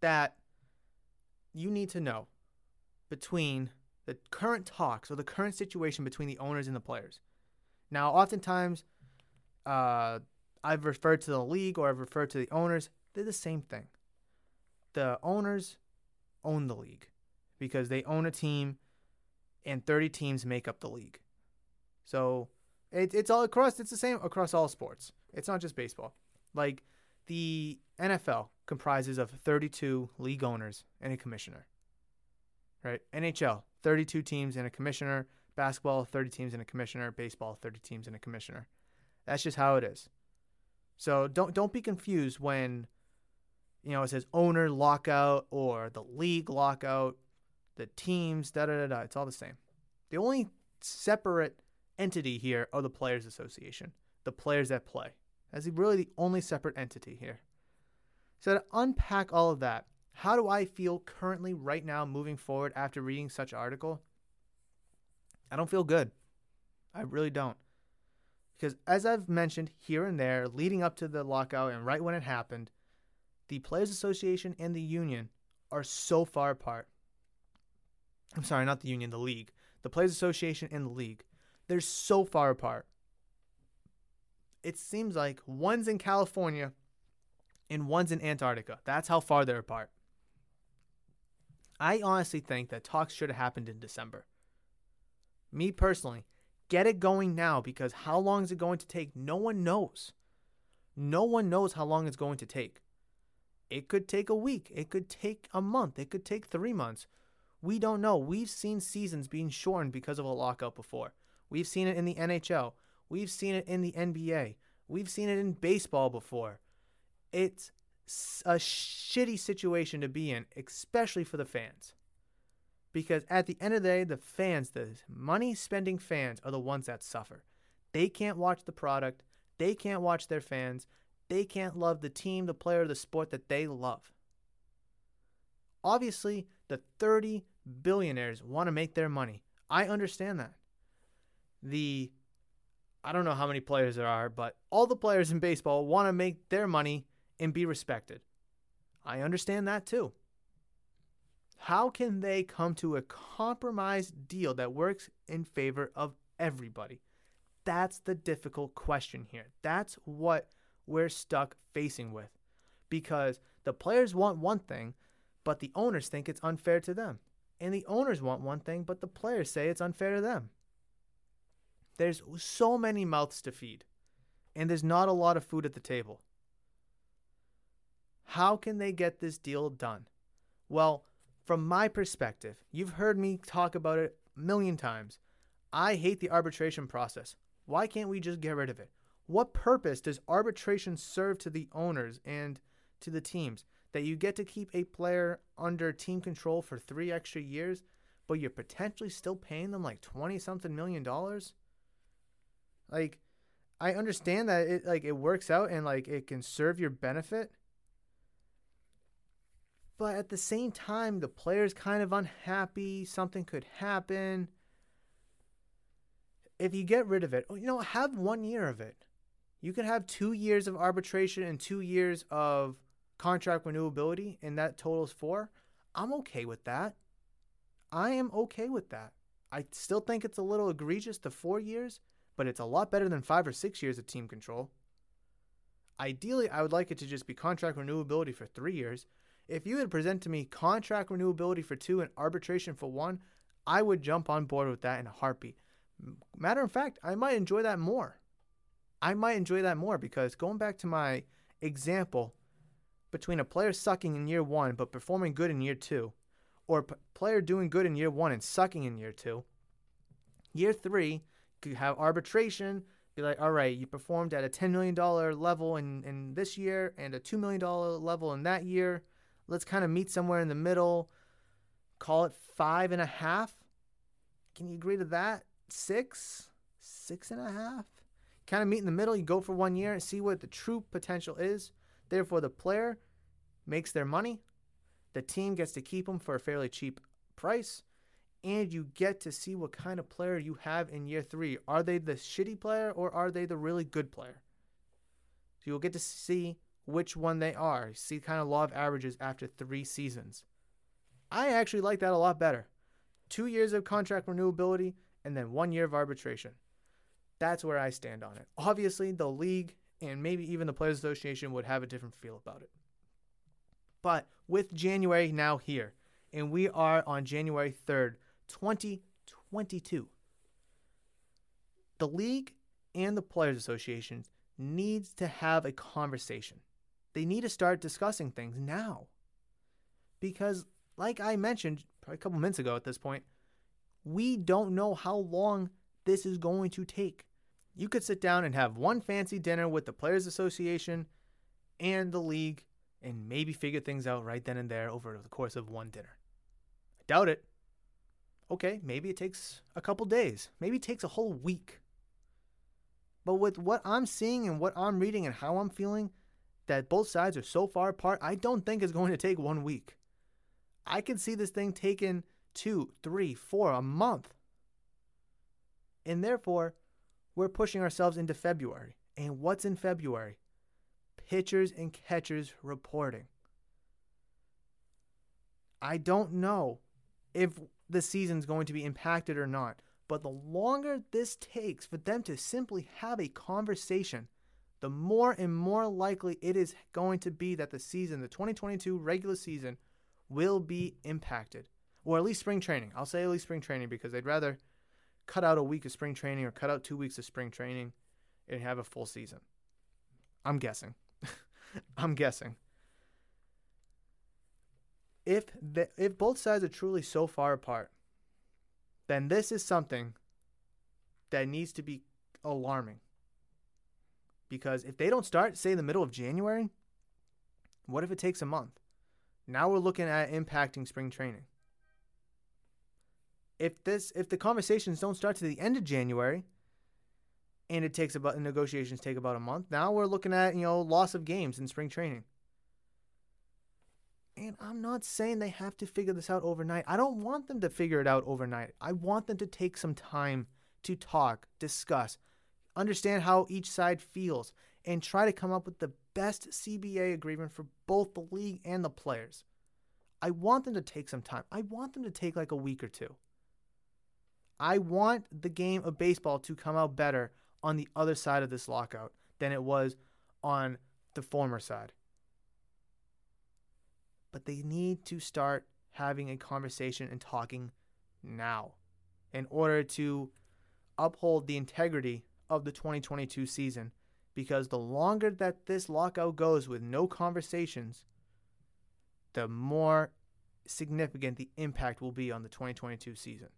that you need to know between the current talks or the current situation between the owners and the players. Now, oftentimes, uh, I've referred to the league or I've referred to the owners. They're the same thing. The owners own the league because they own a team, and 30 teams make up the league. So it, it's all across. It's the same across all sports. It's not just baseball. Like the NFL comprises of 32 league owners and a commissioner. Right? NHL, 32 teams and a commissioner. Basketball, 30 teams and a commissioner. Baseball, 30 teams and a commissioner. That's just how it is. So don't don't be confused when you know it says owner lockout or the league lockout, the teams, da da da da. It's all the same. The only separate entity here are the players association, the players that play. That's really the only separate entity here. So to unpack all of that, how do I feel currently right now moving forward after reading such article? I don't feel good. I really don't. Because as I've mentioned here and there, leading up to the lockout and right when it happened, the Players Association and the union are so far apart. I'm sorry, not the union, the league. The Players Association and the league. They're so far apart. It seems like one's in California and one's in Antarctica. That's how far they're apart. I honestly think that talks should have happened in December. Me personally, get it going now because how long is it going to take? No one knows. No one knows how long it's going to take. It could take a week. It could take a month. It could take three months. We don't know. We've seen seasons being shortened because of a lockout before. We've seen it in the NHL. We've seen it in the NBA. We've seen it in baseball before. It's a shitty situation to be in, especially for the fans. Because at the end of the day, the fans, the money spending fans, are the ones that suffer. They can't watch the product, they can't watch their fans, they can't love the team, the player, the sport that they love. Obviously, the 30 billionaires want to make their money. I understand that. The I don't know how many players there are, but all the players in baseball want to make their money and be respected. I understand that too. How can they come to a compromise deal that works in favor of everybody? That's the difficult question here. That's what we're stuck facing with. Because the players want one thing, but the owners think it's unfair to them. And the owners want one thing, but the players say it's unfair to them. There's so many mouths to feed, and there's not a lot of food at the table. How can they get this deal done? Well, from my perspective, you've heard me talk about it a million times. I hate the arbitration process. Why can't we just get rid of it? What purpose does arbitration serve to the owners and to the teams? That you get to keep a player under team control for three extra years, but you're potentially still paying them like 20 something million dollars? Like, I understand that it like it works out and like it can serve your benefit but at the same time, the player's kind of unhappy. Something could happen. If you get rid of it, oh, you know, have one year of it. You can have two years of arbitration and two years of contract renewability, and that totals four. I'm okay with that. I am okay with that. I still think it's a little egregious to four years, but it's a lot better than five or six years of team control. Ideally, I would like it to just be contract renewability for three years, if you had presented to me contract renewability for two and arbitration for one, I would jump on board with that in a heartbeat. Matter of fact, I might enjoy that more. I might enjoy that more because going back to my example between a player sucking in year one but performing good in year two, or a player doing good in year one and sucking in year two. Year three, you have arbitration. Be like, all right, you performed at a $10 million level in, in this year and a $2 million level in that year. Let's kind of meet somewhere in the middle. Call it five and a half. Can you agree to that? Six? Six and a half? Kind of meet in the middle. You go for one year and see what the true potential is. Therefore, the player makes their money. The team gets to keep them for a fairly cheap price. And you get to see what kind of player you have in year three. Are they the shitty player or are they the really good player? So you'll get to see which one they are. See kind of law of averages after three seasons. I actually like that a lot better. Two years of contract renewability and then one year of arbitration. That's where I stand on it. Obviously, the league and maybe even the Players Association would have a different feel about it. But with January now here, and we are on January 3rd, 2022, the league and the Players Association needs to have a conversation. They need to start discussing things now. Because, like I mentioned a couple minutes ago at this point, we don't know how long this is going to take. You could sit down and have one fancy dinner with the Players Association and the league and maybe figure things out right then and there over the course of one dinner. I doubt it. Okay, maybe it takes a couple days. Maybe it takes a whole week. But with what I'm seeing and what I'm reading and how I'm feeling, that both sides are so far apart, I don't think it's going to take one week. I can see this thing taking two, three, four, a month. And therefore, we're pushing ourselves into February. And what's in February? Pitchers and catchers reporting. I don't know if the season's going to be impacted or not, but the longer this takes for them to simply have a conversation, the more and more likely it is going to be that the season, the 2022 regular season, will be impacted. Or at least spring training. I'll say at least spring training because they'd rather cut out a week of spring training or cut out two weeks of spring training and have a full season. I'm guessing. I'm guessing. If the, if both sides are truly so far apart, then this is something that needs to be alarming. Because if they don't start, say, in the middle of January, what if it takes a month? Now we're looking at impacting spring training. If this if the conversations don't start to the end of January and it takes about negotiations take about a month, now we're looking at, you know, loss of games in spring training. And I'm not saying they have to figure this out overnight. I don't want them to figure it out overnight. I want them to take some time to talk, discuss, understand how each side feels, and try to come up with the best CBA agreement for both the league and the players. I want them to take some time. I want them to take like a week or two. I want the game of baseball to come out better on the other side of this lockout than it was on the former side. But they need to start having a conversation and talking now in order to uphold the integrity of the 2022 season because the longer that this lockout goes with no conversations, the more significant the impact will be on the 2022 season.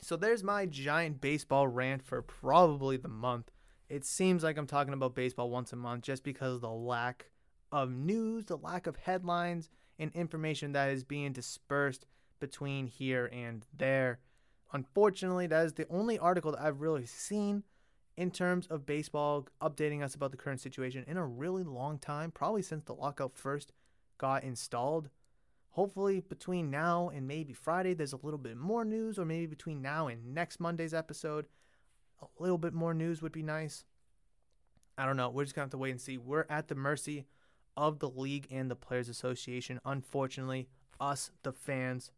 So there's my giant baseball rant for probably the month. It seems like I'm talking about baseball once a month just because of the lack of news, the lack of headlines, and information that is being dispersed between here and there. Unfortunately, that is the only article that I've really seen in terms of baseball updating us about the current situation in a really long time, probably since the lockout first got installed. Hopefully, between now and maybe Friday, there's a little bit more news, or maybe between now and next Monday's episode, a little bit more news would be nice. I don't know. We're just going to have to wait and see. We're at the mercy of the league and the Players Association. Unfortunately, us, the fans,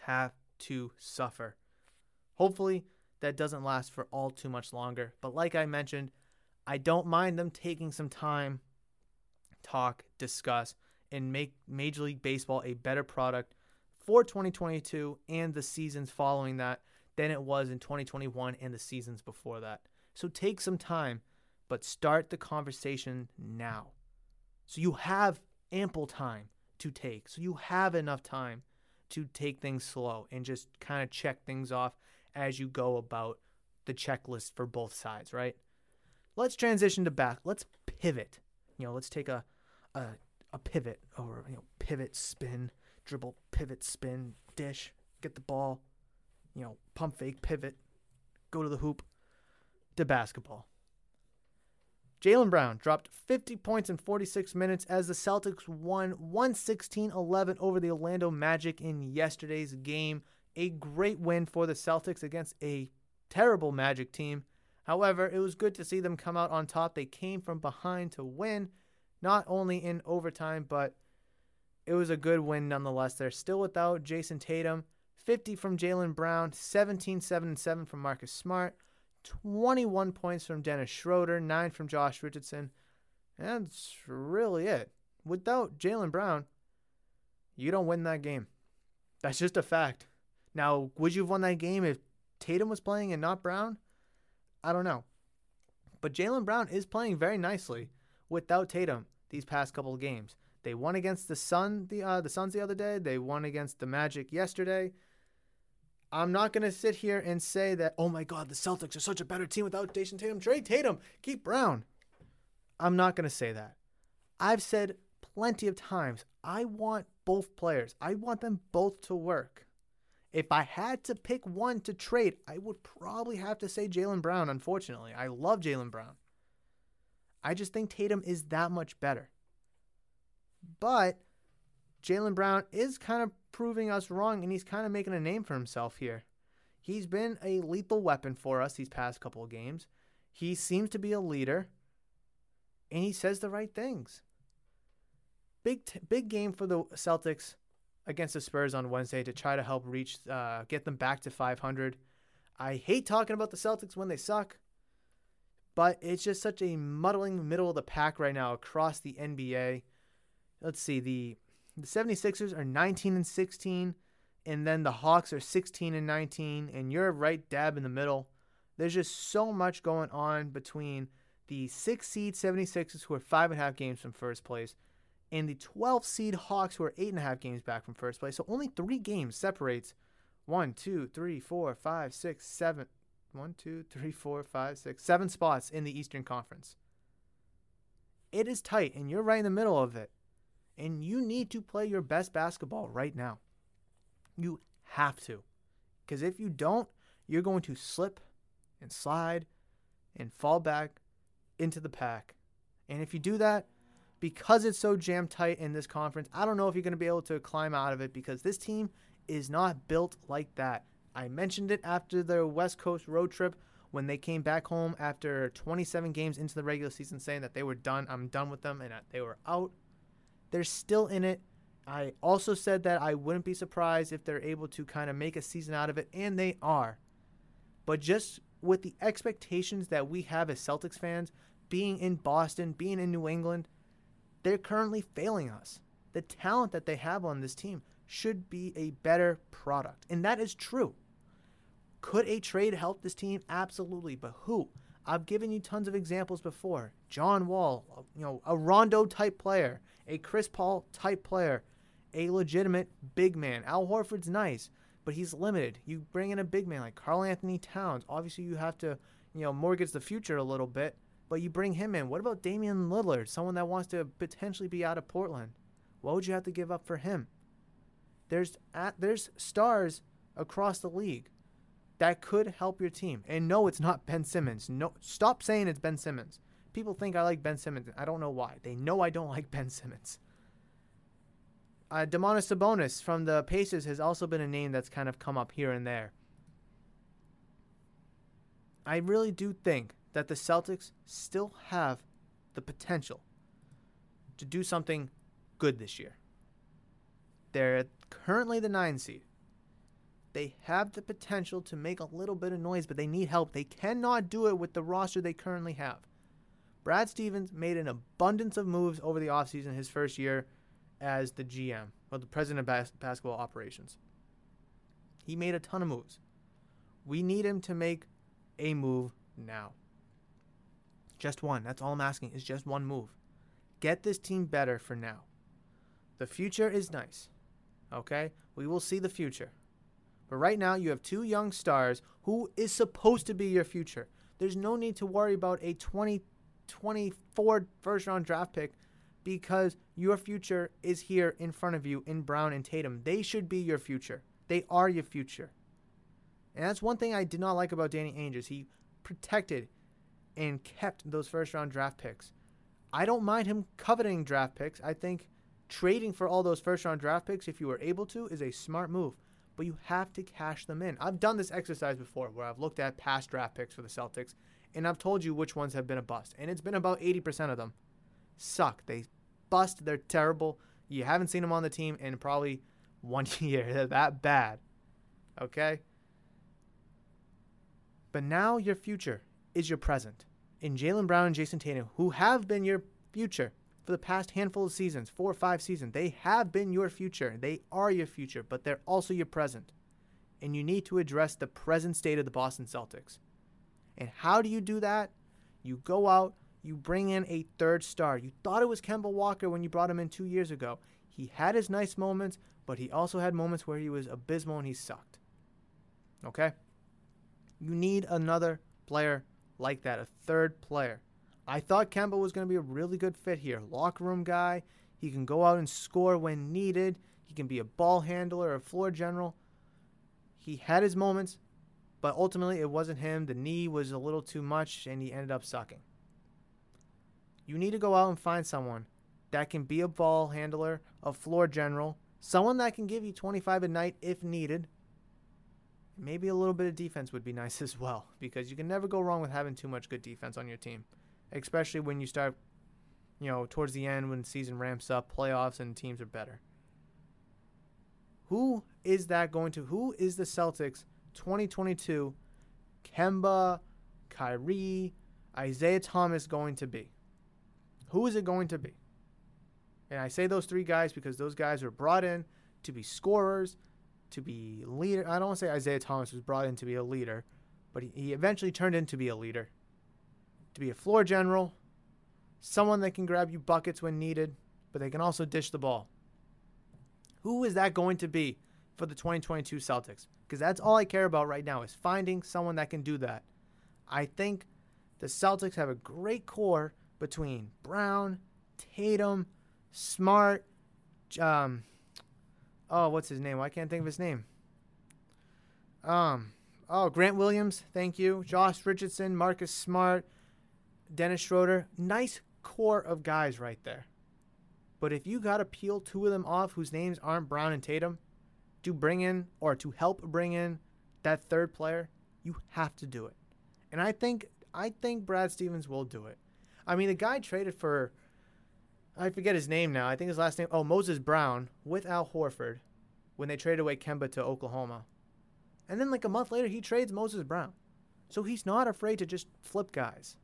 have to suffer. Hopefully, that doesn't last for all too much longer. But like I mentioned, I don't mind them taking some time, talk, discuss, and make Major League Baseball a better product for 2022 and the seasons following that than it was in 2021 and the seasons before that. So take some time, but start the conversation now. So you have ample time to take. So you have enough time to take things slow and just kind of check things off as you go about the checklist for both sides, right? Let's transition to back. Let's pivot. You know, let's take a a, a pivot or you know, pivot spin, dribble, pivot spin, dish, get the ball, you know, pump fake, pivot, go to the hoop, to basketball. Jaylen Brown dropped 50 points in 46 minutes as the Celtics won 116 11 over the Orlando Magic in yesterday's game. A great win for the Celtics against a terrible Magic team. However, it was good to see them come out on top. They came from behind to win, not only in overtime, but it was a good win nonetheless. They're still without Jayson Tatum. 50 from Jaylen Brown, 17 7 7 from Marcus Smart, 21 points from Dennis Schroeder, 9 from Josh Richardson. That's really it. Without Jaylen Brown, you don't win that game. That's just a fact. Now, would you have won that game if Tatum was playing and not Brown? I don't know. But Jaylen Brown is playing very nicely without Tatum these past couple of games. They won against the Sun the uh, the Suns the other day. They won against the Magic yesterday. I'm not going to sit here and say that, oh my God, the Celtics are such a better team without Jayson Tatum. Trade Tatum, keep Brown. I'm not going to say that. I've said plenty of times, I want both players. I want them both to work. If I had to pick one to trade, I would probably have to say Jaylen Brown, unfortunately. I love Jaylen Brown. I just think Tatum is that much better. But Jaylen Brown is kind of proving us wrong, and he's kind of making a name for himself here. He's been a lethal weapon for us these past couple of games. He seems to be a leader, and he says the right things. Big t- big game for the Celtics against the Spurs on Wednesday to try to help reach uh, get them back to 500. I hate talking about the Celtics when they suck, but it's just such a muddling middle of the pack right now across the NBA. Let's see the the 76ers are 19 and 16 and then the Hawks are 16 and 19 and you're right dab in the middle. There's just so much going on between the 6 seed 76ers who are 5.5 games from first place and the 12 seed Hawks who are 8.5 games back from first place. So only three games separates 1, 2, 3, 4, 5, 6, 7. 1, 2, 3, 4, 5, 6, 7 spots in the Eastern Conference. It is tight and you're right in the middle of it. And you need to play your best basketball right now. You have to. Because if you don't, you're going to slip and slide and fall back into the pack. And if you do that, because it's so jam tight in this conference, I don't know if you're going to be able to climb out of it because this team is not built like that. I mentioned it after the West Coast road trip when they came back home after 27 games into the regular season saying that they were done. I'm done with them and they were out. They're still in it. I also said that I wouldn't be surprised if they're able to kind of make a season out of it, and they are. But just with the expectations that we have as Celtics fans, being in Boston, being in New England, they're currently failing us. The talent that they have on this team should be a better product. And that is true. Could a trade help this team? Absolutely. But who? I've given you tons of examples before. John Wall, you know, a Rondo type player, a Chris Paul type player, a legitimate big man. Al Horford's nice, but he's limited. You bring in a big man like Karl-Anthony Towns. Obviously, you have to, you know, mortgage the future a little bit, but you bring him in. What about Damian Lillard, someone that wants to potentially be out of Portland? What would you have to give up for him? There's at, there's stars across the league that could help your team. And no, it's not Ben Simmons. No, stop saying it's Ben Simmons. People think I like Ben Simmons. I don't know why. They know I don't like Ben Simmons. Uh, Domantas Sabonis from the Pacers has also been a name that's kind of come up here and there. I really do think that the Celtics still have the potential to do something good this year. They're currently the nine seed. They have the potential to make a little bit of noise, but they need help. They cannot do it with the roster they currently have. Brad Stevens made an abundance of moves over the offseason his first year as the GM, or the president of bas- basketball operations. He made a ton of moves. We need him to make a move now. Just one. That's all I'm asking is just one move. Get this team better for now. The future is nice. Okay? We will see the future. But right now, you have two young stars who is supposed to be your future. There's no need to worry about a 2024 first round draft pick because your future is here in front of you in Brown and Tatum. They should be your future. They are your future. And that's one thing I did not like about Danny Ainge is he protected and kept those first round draft picks. I don't mind him coveting draft picks. I think trading for all those first round draft picks, if you were able to, is a smart move. But you have to cash them in. I've done this exercise before where I've looked at past draft picks for the Celtics and I've told you which ones have been a bust. And it's been about 80% of them suck. They bust. They're terrible. You haven't seen them on the team in probably one year. They're that bad. Okay? But now your future is your present. In Jaylen Brown and Jayson Tatum, who have been your future for the past handful of seasons, four or five seasons, they have been your future. They are your future, but they're also your present. And you need to address the present state of the Boston Celtics. And how do you do that? You go out, you bring in a third star. You thought it was Kemba Walker when you brought him in two years ago. He had his nice moments, but he also had moments where he was abysmal and he sucked. Okay? You need another player like that, a third player. I thought Kemba was going to be a really good fit here. Locker room guy. He can go out and score when needed. He can be a ball handler, a floor general. He had his moments, but ultimately it wasn't him. The knee was a little too much, and he ended up sucking. You need to go out and find someone that can be a ball handler, a floor general, someone that can give you 25 a night if needed. Maybe a little bit of defense would be nice as well, because you can never go wrong with having too much good defense on your team especially when you start, you know, towards the end when the season ramps up, playoffs, and teams are better. Who is that going to? Who is the Celtics 2022 Kemba, Kyrie, Isaiah Thomas going to be? Who is it going to be? And I say those three guys because those guys were brought in to be scorers, to be leader. I don't want to say Isaiah Thomas was brought in to be a leader, but he, eventually turned into be a leader to be a floor general, someone that can grab you buckets when needed, but they can also dish the ball. Who is that going to be for the 2022 Celtics? Because that's all I care about right now is finding someone that can do that. I think the Celtics have a great core between Brown, Tatum, Smart, um, oh, what's his name? I can't think of his name. Um, oh, Grant Williams, thank you. Josh Richardson, Marcus Smart, Dennis Schroeder, nice core of guys right there. But if you got to peel two of them off whose names aren't Brown and Tatum to bring in or to help bring in that third player, you have to do it. And I think I think Brad Stevens will do it. I mean, the guy traded for I forget his name now. I think his last name oh Moses Brown with Al Horford when they traded away Kemba to Oklahoma. And then like a month later he trades Moses Brown. So he's not afraid to just flip guys.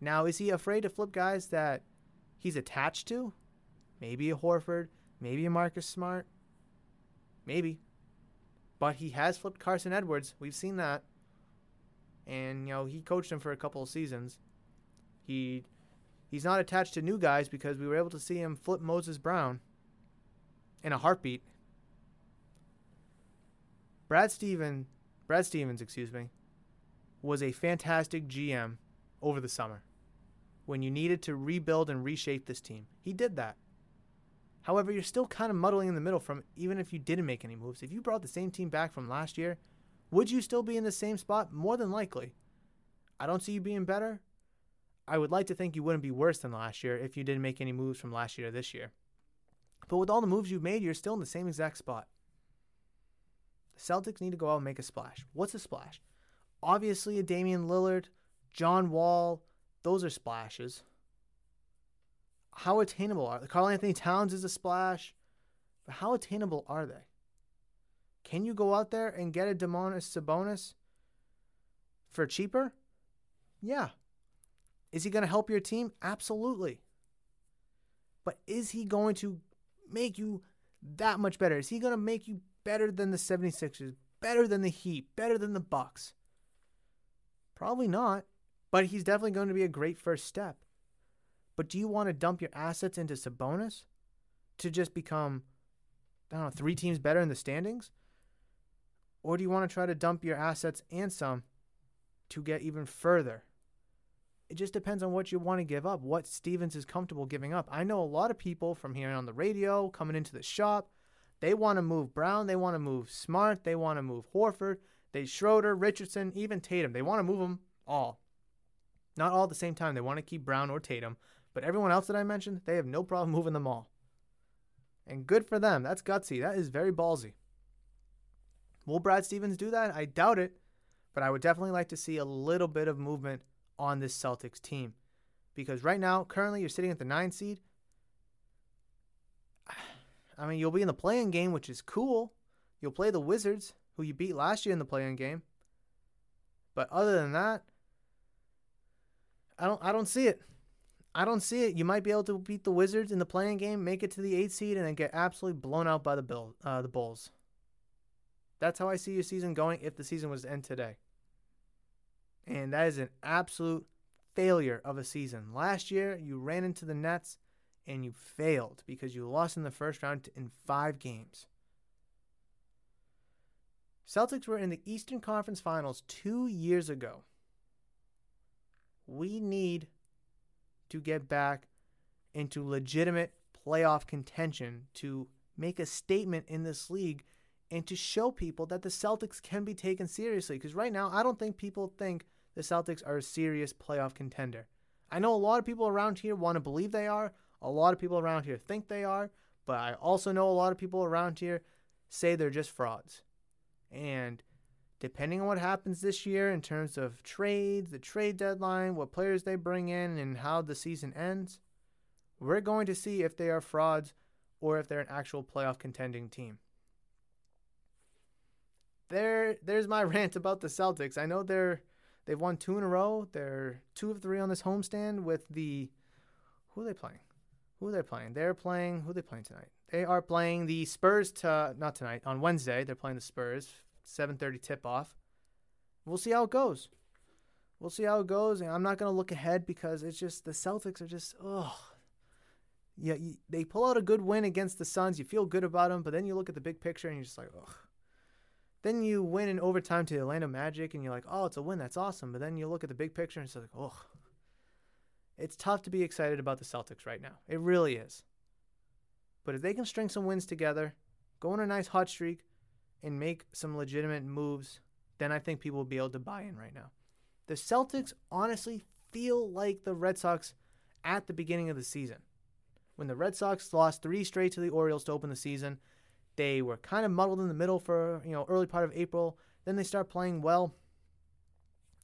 Now, is he afraid to flip guys that he's attached to? Maybe a Horford, maybe a Marcus Smart, maybe. But he has flipped Carsen Edwards. We've seen that. And, you know, he coached him for a couple of seasons. He he's not attached to new guys because we were able to see him flip Moses Brown in a heartbeat. Brad Steven, Brad Stevens, excuse me, was a fantastic GM over the summer when you needed to rebuild and reshape this team. He did that. However, you're still kind of muddling in the middle from even if you didn't make any moves. If you brought the same team back from last year, would you still be in the same spot? More than likely. I don't see you being better. I would like to think you wouldn't be worse than last year if you didn't make any moves from last year to this year. But with all the moves you've made, you're still in the same exact spot. The Celtics need to go out and make a splash. What's a splash? Obviously, a Damian Lillard, John Wall, those are splashes. How attainable are they? Karl-Anthony Towns is a splash, but how attainable are they? Can you go out there and get a Domantas Sabonis for cheaper? Yeah. Is he going to help your team? Absolutely. But is he going to make you that much better? Is he going to make you better than the 76ers, better than the Heat, better than the Bucks? Probably not. But he's definitely going to be a great first step. But do you want to dump your assets into Sabonis? to just become, I don't know, three teams better in the standings? Or do you want to try to dump your assets and some to get even further? It just depends on what you want to give up, what Stevens is comfortable giving up. I know a lot of people from hearing on the radio, coming into the shop, they want to move Brown, they want to move Smart, they want to move Horford, they Schroeder, Richardson, even Tatum. They want to move them all. Not all at the same time. They want to keep Brown or Tatum, but everyone else that I mentioned, they have no problem moving them all. And good for them. That's gutsy. That is very ballsy. Will Brad Stevens do that? I doubt it, but I would definitely like to see a little bit of movement on this Celtics team. Because right now, currently, you're sitting at the nine seed. I mean, you'll be in the play-in game, which is cool. You'll play the Wizards, who you beat last year in the play-in game. But other than that, I don't I don't see it. I don't see it. You might be able to beat the Wizards in the play-in game, make it to the eighth seed, and then get absolutely blown out by the Bill, uh, the Bulls. That's how I see your season going if the season was to end today. And that is an absolute failure of a season. Last year, you ran into the Nets and you failed because you lost in the first round in five games. Celtics were in the Eastern Conference Finals two years ago. We need to get back into legitimate playoff contention to make a statement in this league and to show people that the Celtics can be taken seriously. Because right now, I don't think people think the Celtics are a serious playoff contender. I know a lot of people around here want to believe they are. A lot of people around here think they are. But I also know a lot of people around here say they're just frauds. And depending on what happens this year in terms of trades, the trade deadline, what players they bring in, and how the season ends, we're going to see if they are frauds or if they're an actual playoff contending team. There, there's my rant about the Celtics. I know they're they've won two in a row. They're two of three on this homestand with the who are they playing? Who are they playing? They're playing who are they playing tonight? They are playing the Spurs to not tonight on Wednesday. They're playing the Spurs. 7:30 tip off. We'll see how it goes. We'll see how it goes. And I'm not gonna look ahead because it's just the Celtics are just ugh. Yeah, you, they pull out a good win against the Suns. You feel good about them, but then you look at the big picture and you're just like ugh. Then you win in overtime to the Orlando Magic, and you're like, oh, it's a win. That's awesome. But then you look at the big picture and it's like, ugh. It's tough to be excited about the Celtics right now. It really is. But if they can string some wins together, go on a nice hot streak, and make some legitimate moves, then I think people will be able to buy in right now. The Celtics honestly feel like the Red Sox at the beginning of the season. When the Red Sox lost three straight to the Orioles to open the season, they were kind of muddled in the middle for, you know, early part of April. Then they start playing well,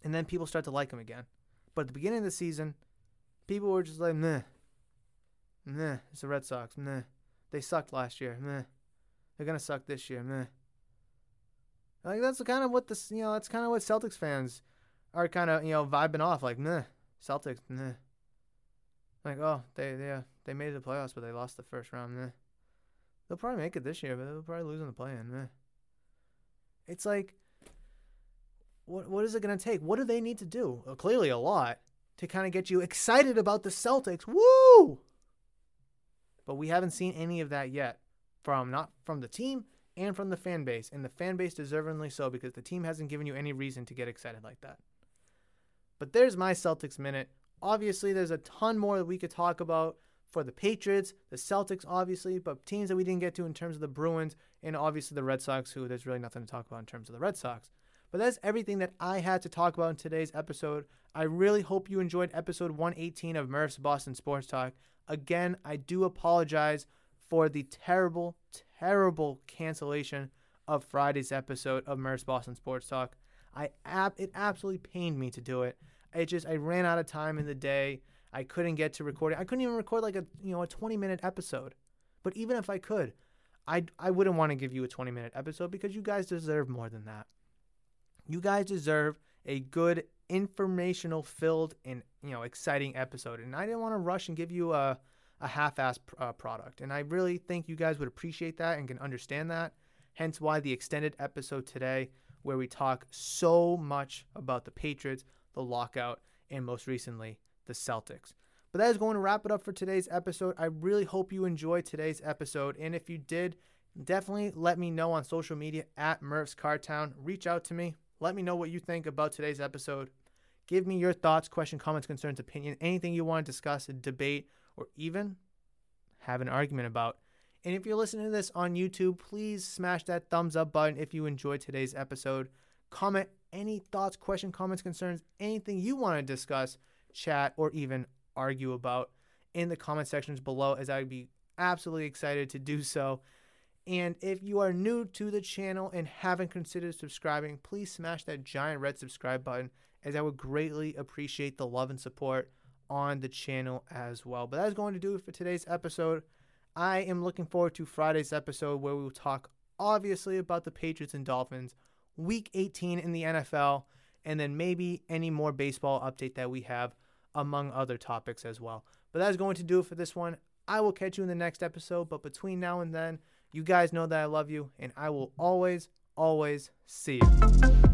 and then people start to like them again. But at the beginning of the season, people were just like, meh. Meh. It's the Red Sox. Meh. They sucked last year. Meh. They're going to suck this year. Meh. Like that's kind of what this, you know, that's kind of what Celtics fans are kind of, you know, vibing off. Like, nah, Celtics, nah. Like, oh, they they uh, they made the playoffs, but they lost the first round. Nah. They'll probably make it this year, but they'll probably lose in the play-in. Nah. It's like, what what is it gonna take? What do they need to do? Well, clearly, a lot to kind of get you excited about the Celtics. Woo! But we haven't seen any of that yet from not from the team and from the fan base, and the fan base deservingly so because the team hasn't given you any reason to get excited like that. But there's my Celtics minute. Obviously, there's a ton more that we could talk about for the Patriots, the Celtics, obviously, but teams that we didn't get to in terms of the Bruins, and obviously the Red Sox, who there's really nothing to talk about in terms of the Red Sox. But that's everything that I had to talk about in today's episode. I really hope you enjoyed episode 118 of Murph's Boston Sports Talk. Again, I do apologize for the terrible, terrible cancellation of Friday's episode of Murph's Boston Sports Talk. I ab- it absolutely pained me to do it. I just I ran out of time in the day. I couldn't get to recording. I couldn't even record like a you know a 20 minute episode. But even if I could, I I wouldn't want to give you a 20 minute episode because you guys deserve more than that. You guys deserve a good informational filled and you know exciting episode and I didn't want to rush and give you a a half-ass uh, product. And I really think you guys would appreciate that and can understand that. Hence why the extended episode today, where we talk so much about the Patriots, the lockout, and most recently, the Celtics. But that is going to wrap it up for today's episode. I really hope you enjoyed today's episode. And if you did, definitely let me know on social media at Murph's Cartown. Reach out to me. Let me know what you think about today's episode. Give me your thoughts, question, comments, concerns, opinion, anything you want to discuss, debate, or even have an argument about. And if you're listening to this on YouTube, please smash that thumbs up button if you enjoyed today's episode. Comment any thoughts, question, comments, concerns, anything you want to discuss, chat, or even argue about in the comment sections below, as I'd be absolutely excited to do so. And if you are new to the channel and haven't considered subscribing, please smash that giant red subscribe button, as I would greatly appreciate the love and support on the channel as well. But that's going to do it for today's episode. I am looking forward to Friday's episode where we will talk obviously about the Patriots and Dolphins, week 18 in the NFL, and then maybe any more baseball update that we have, among other topics as well. But that's going to do it for this one. I will catch you in the next episode. But between now and then, you guys know that I love you, and I will always, always see you.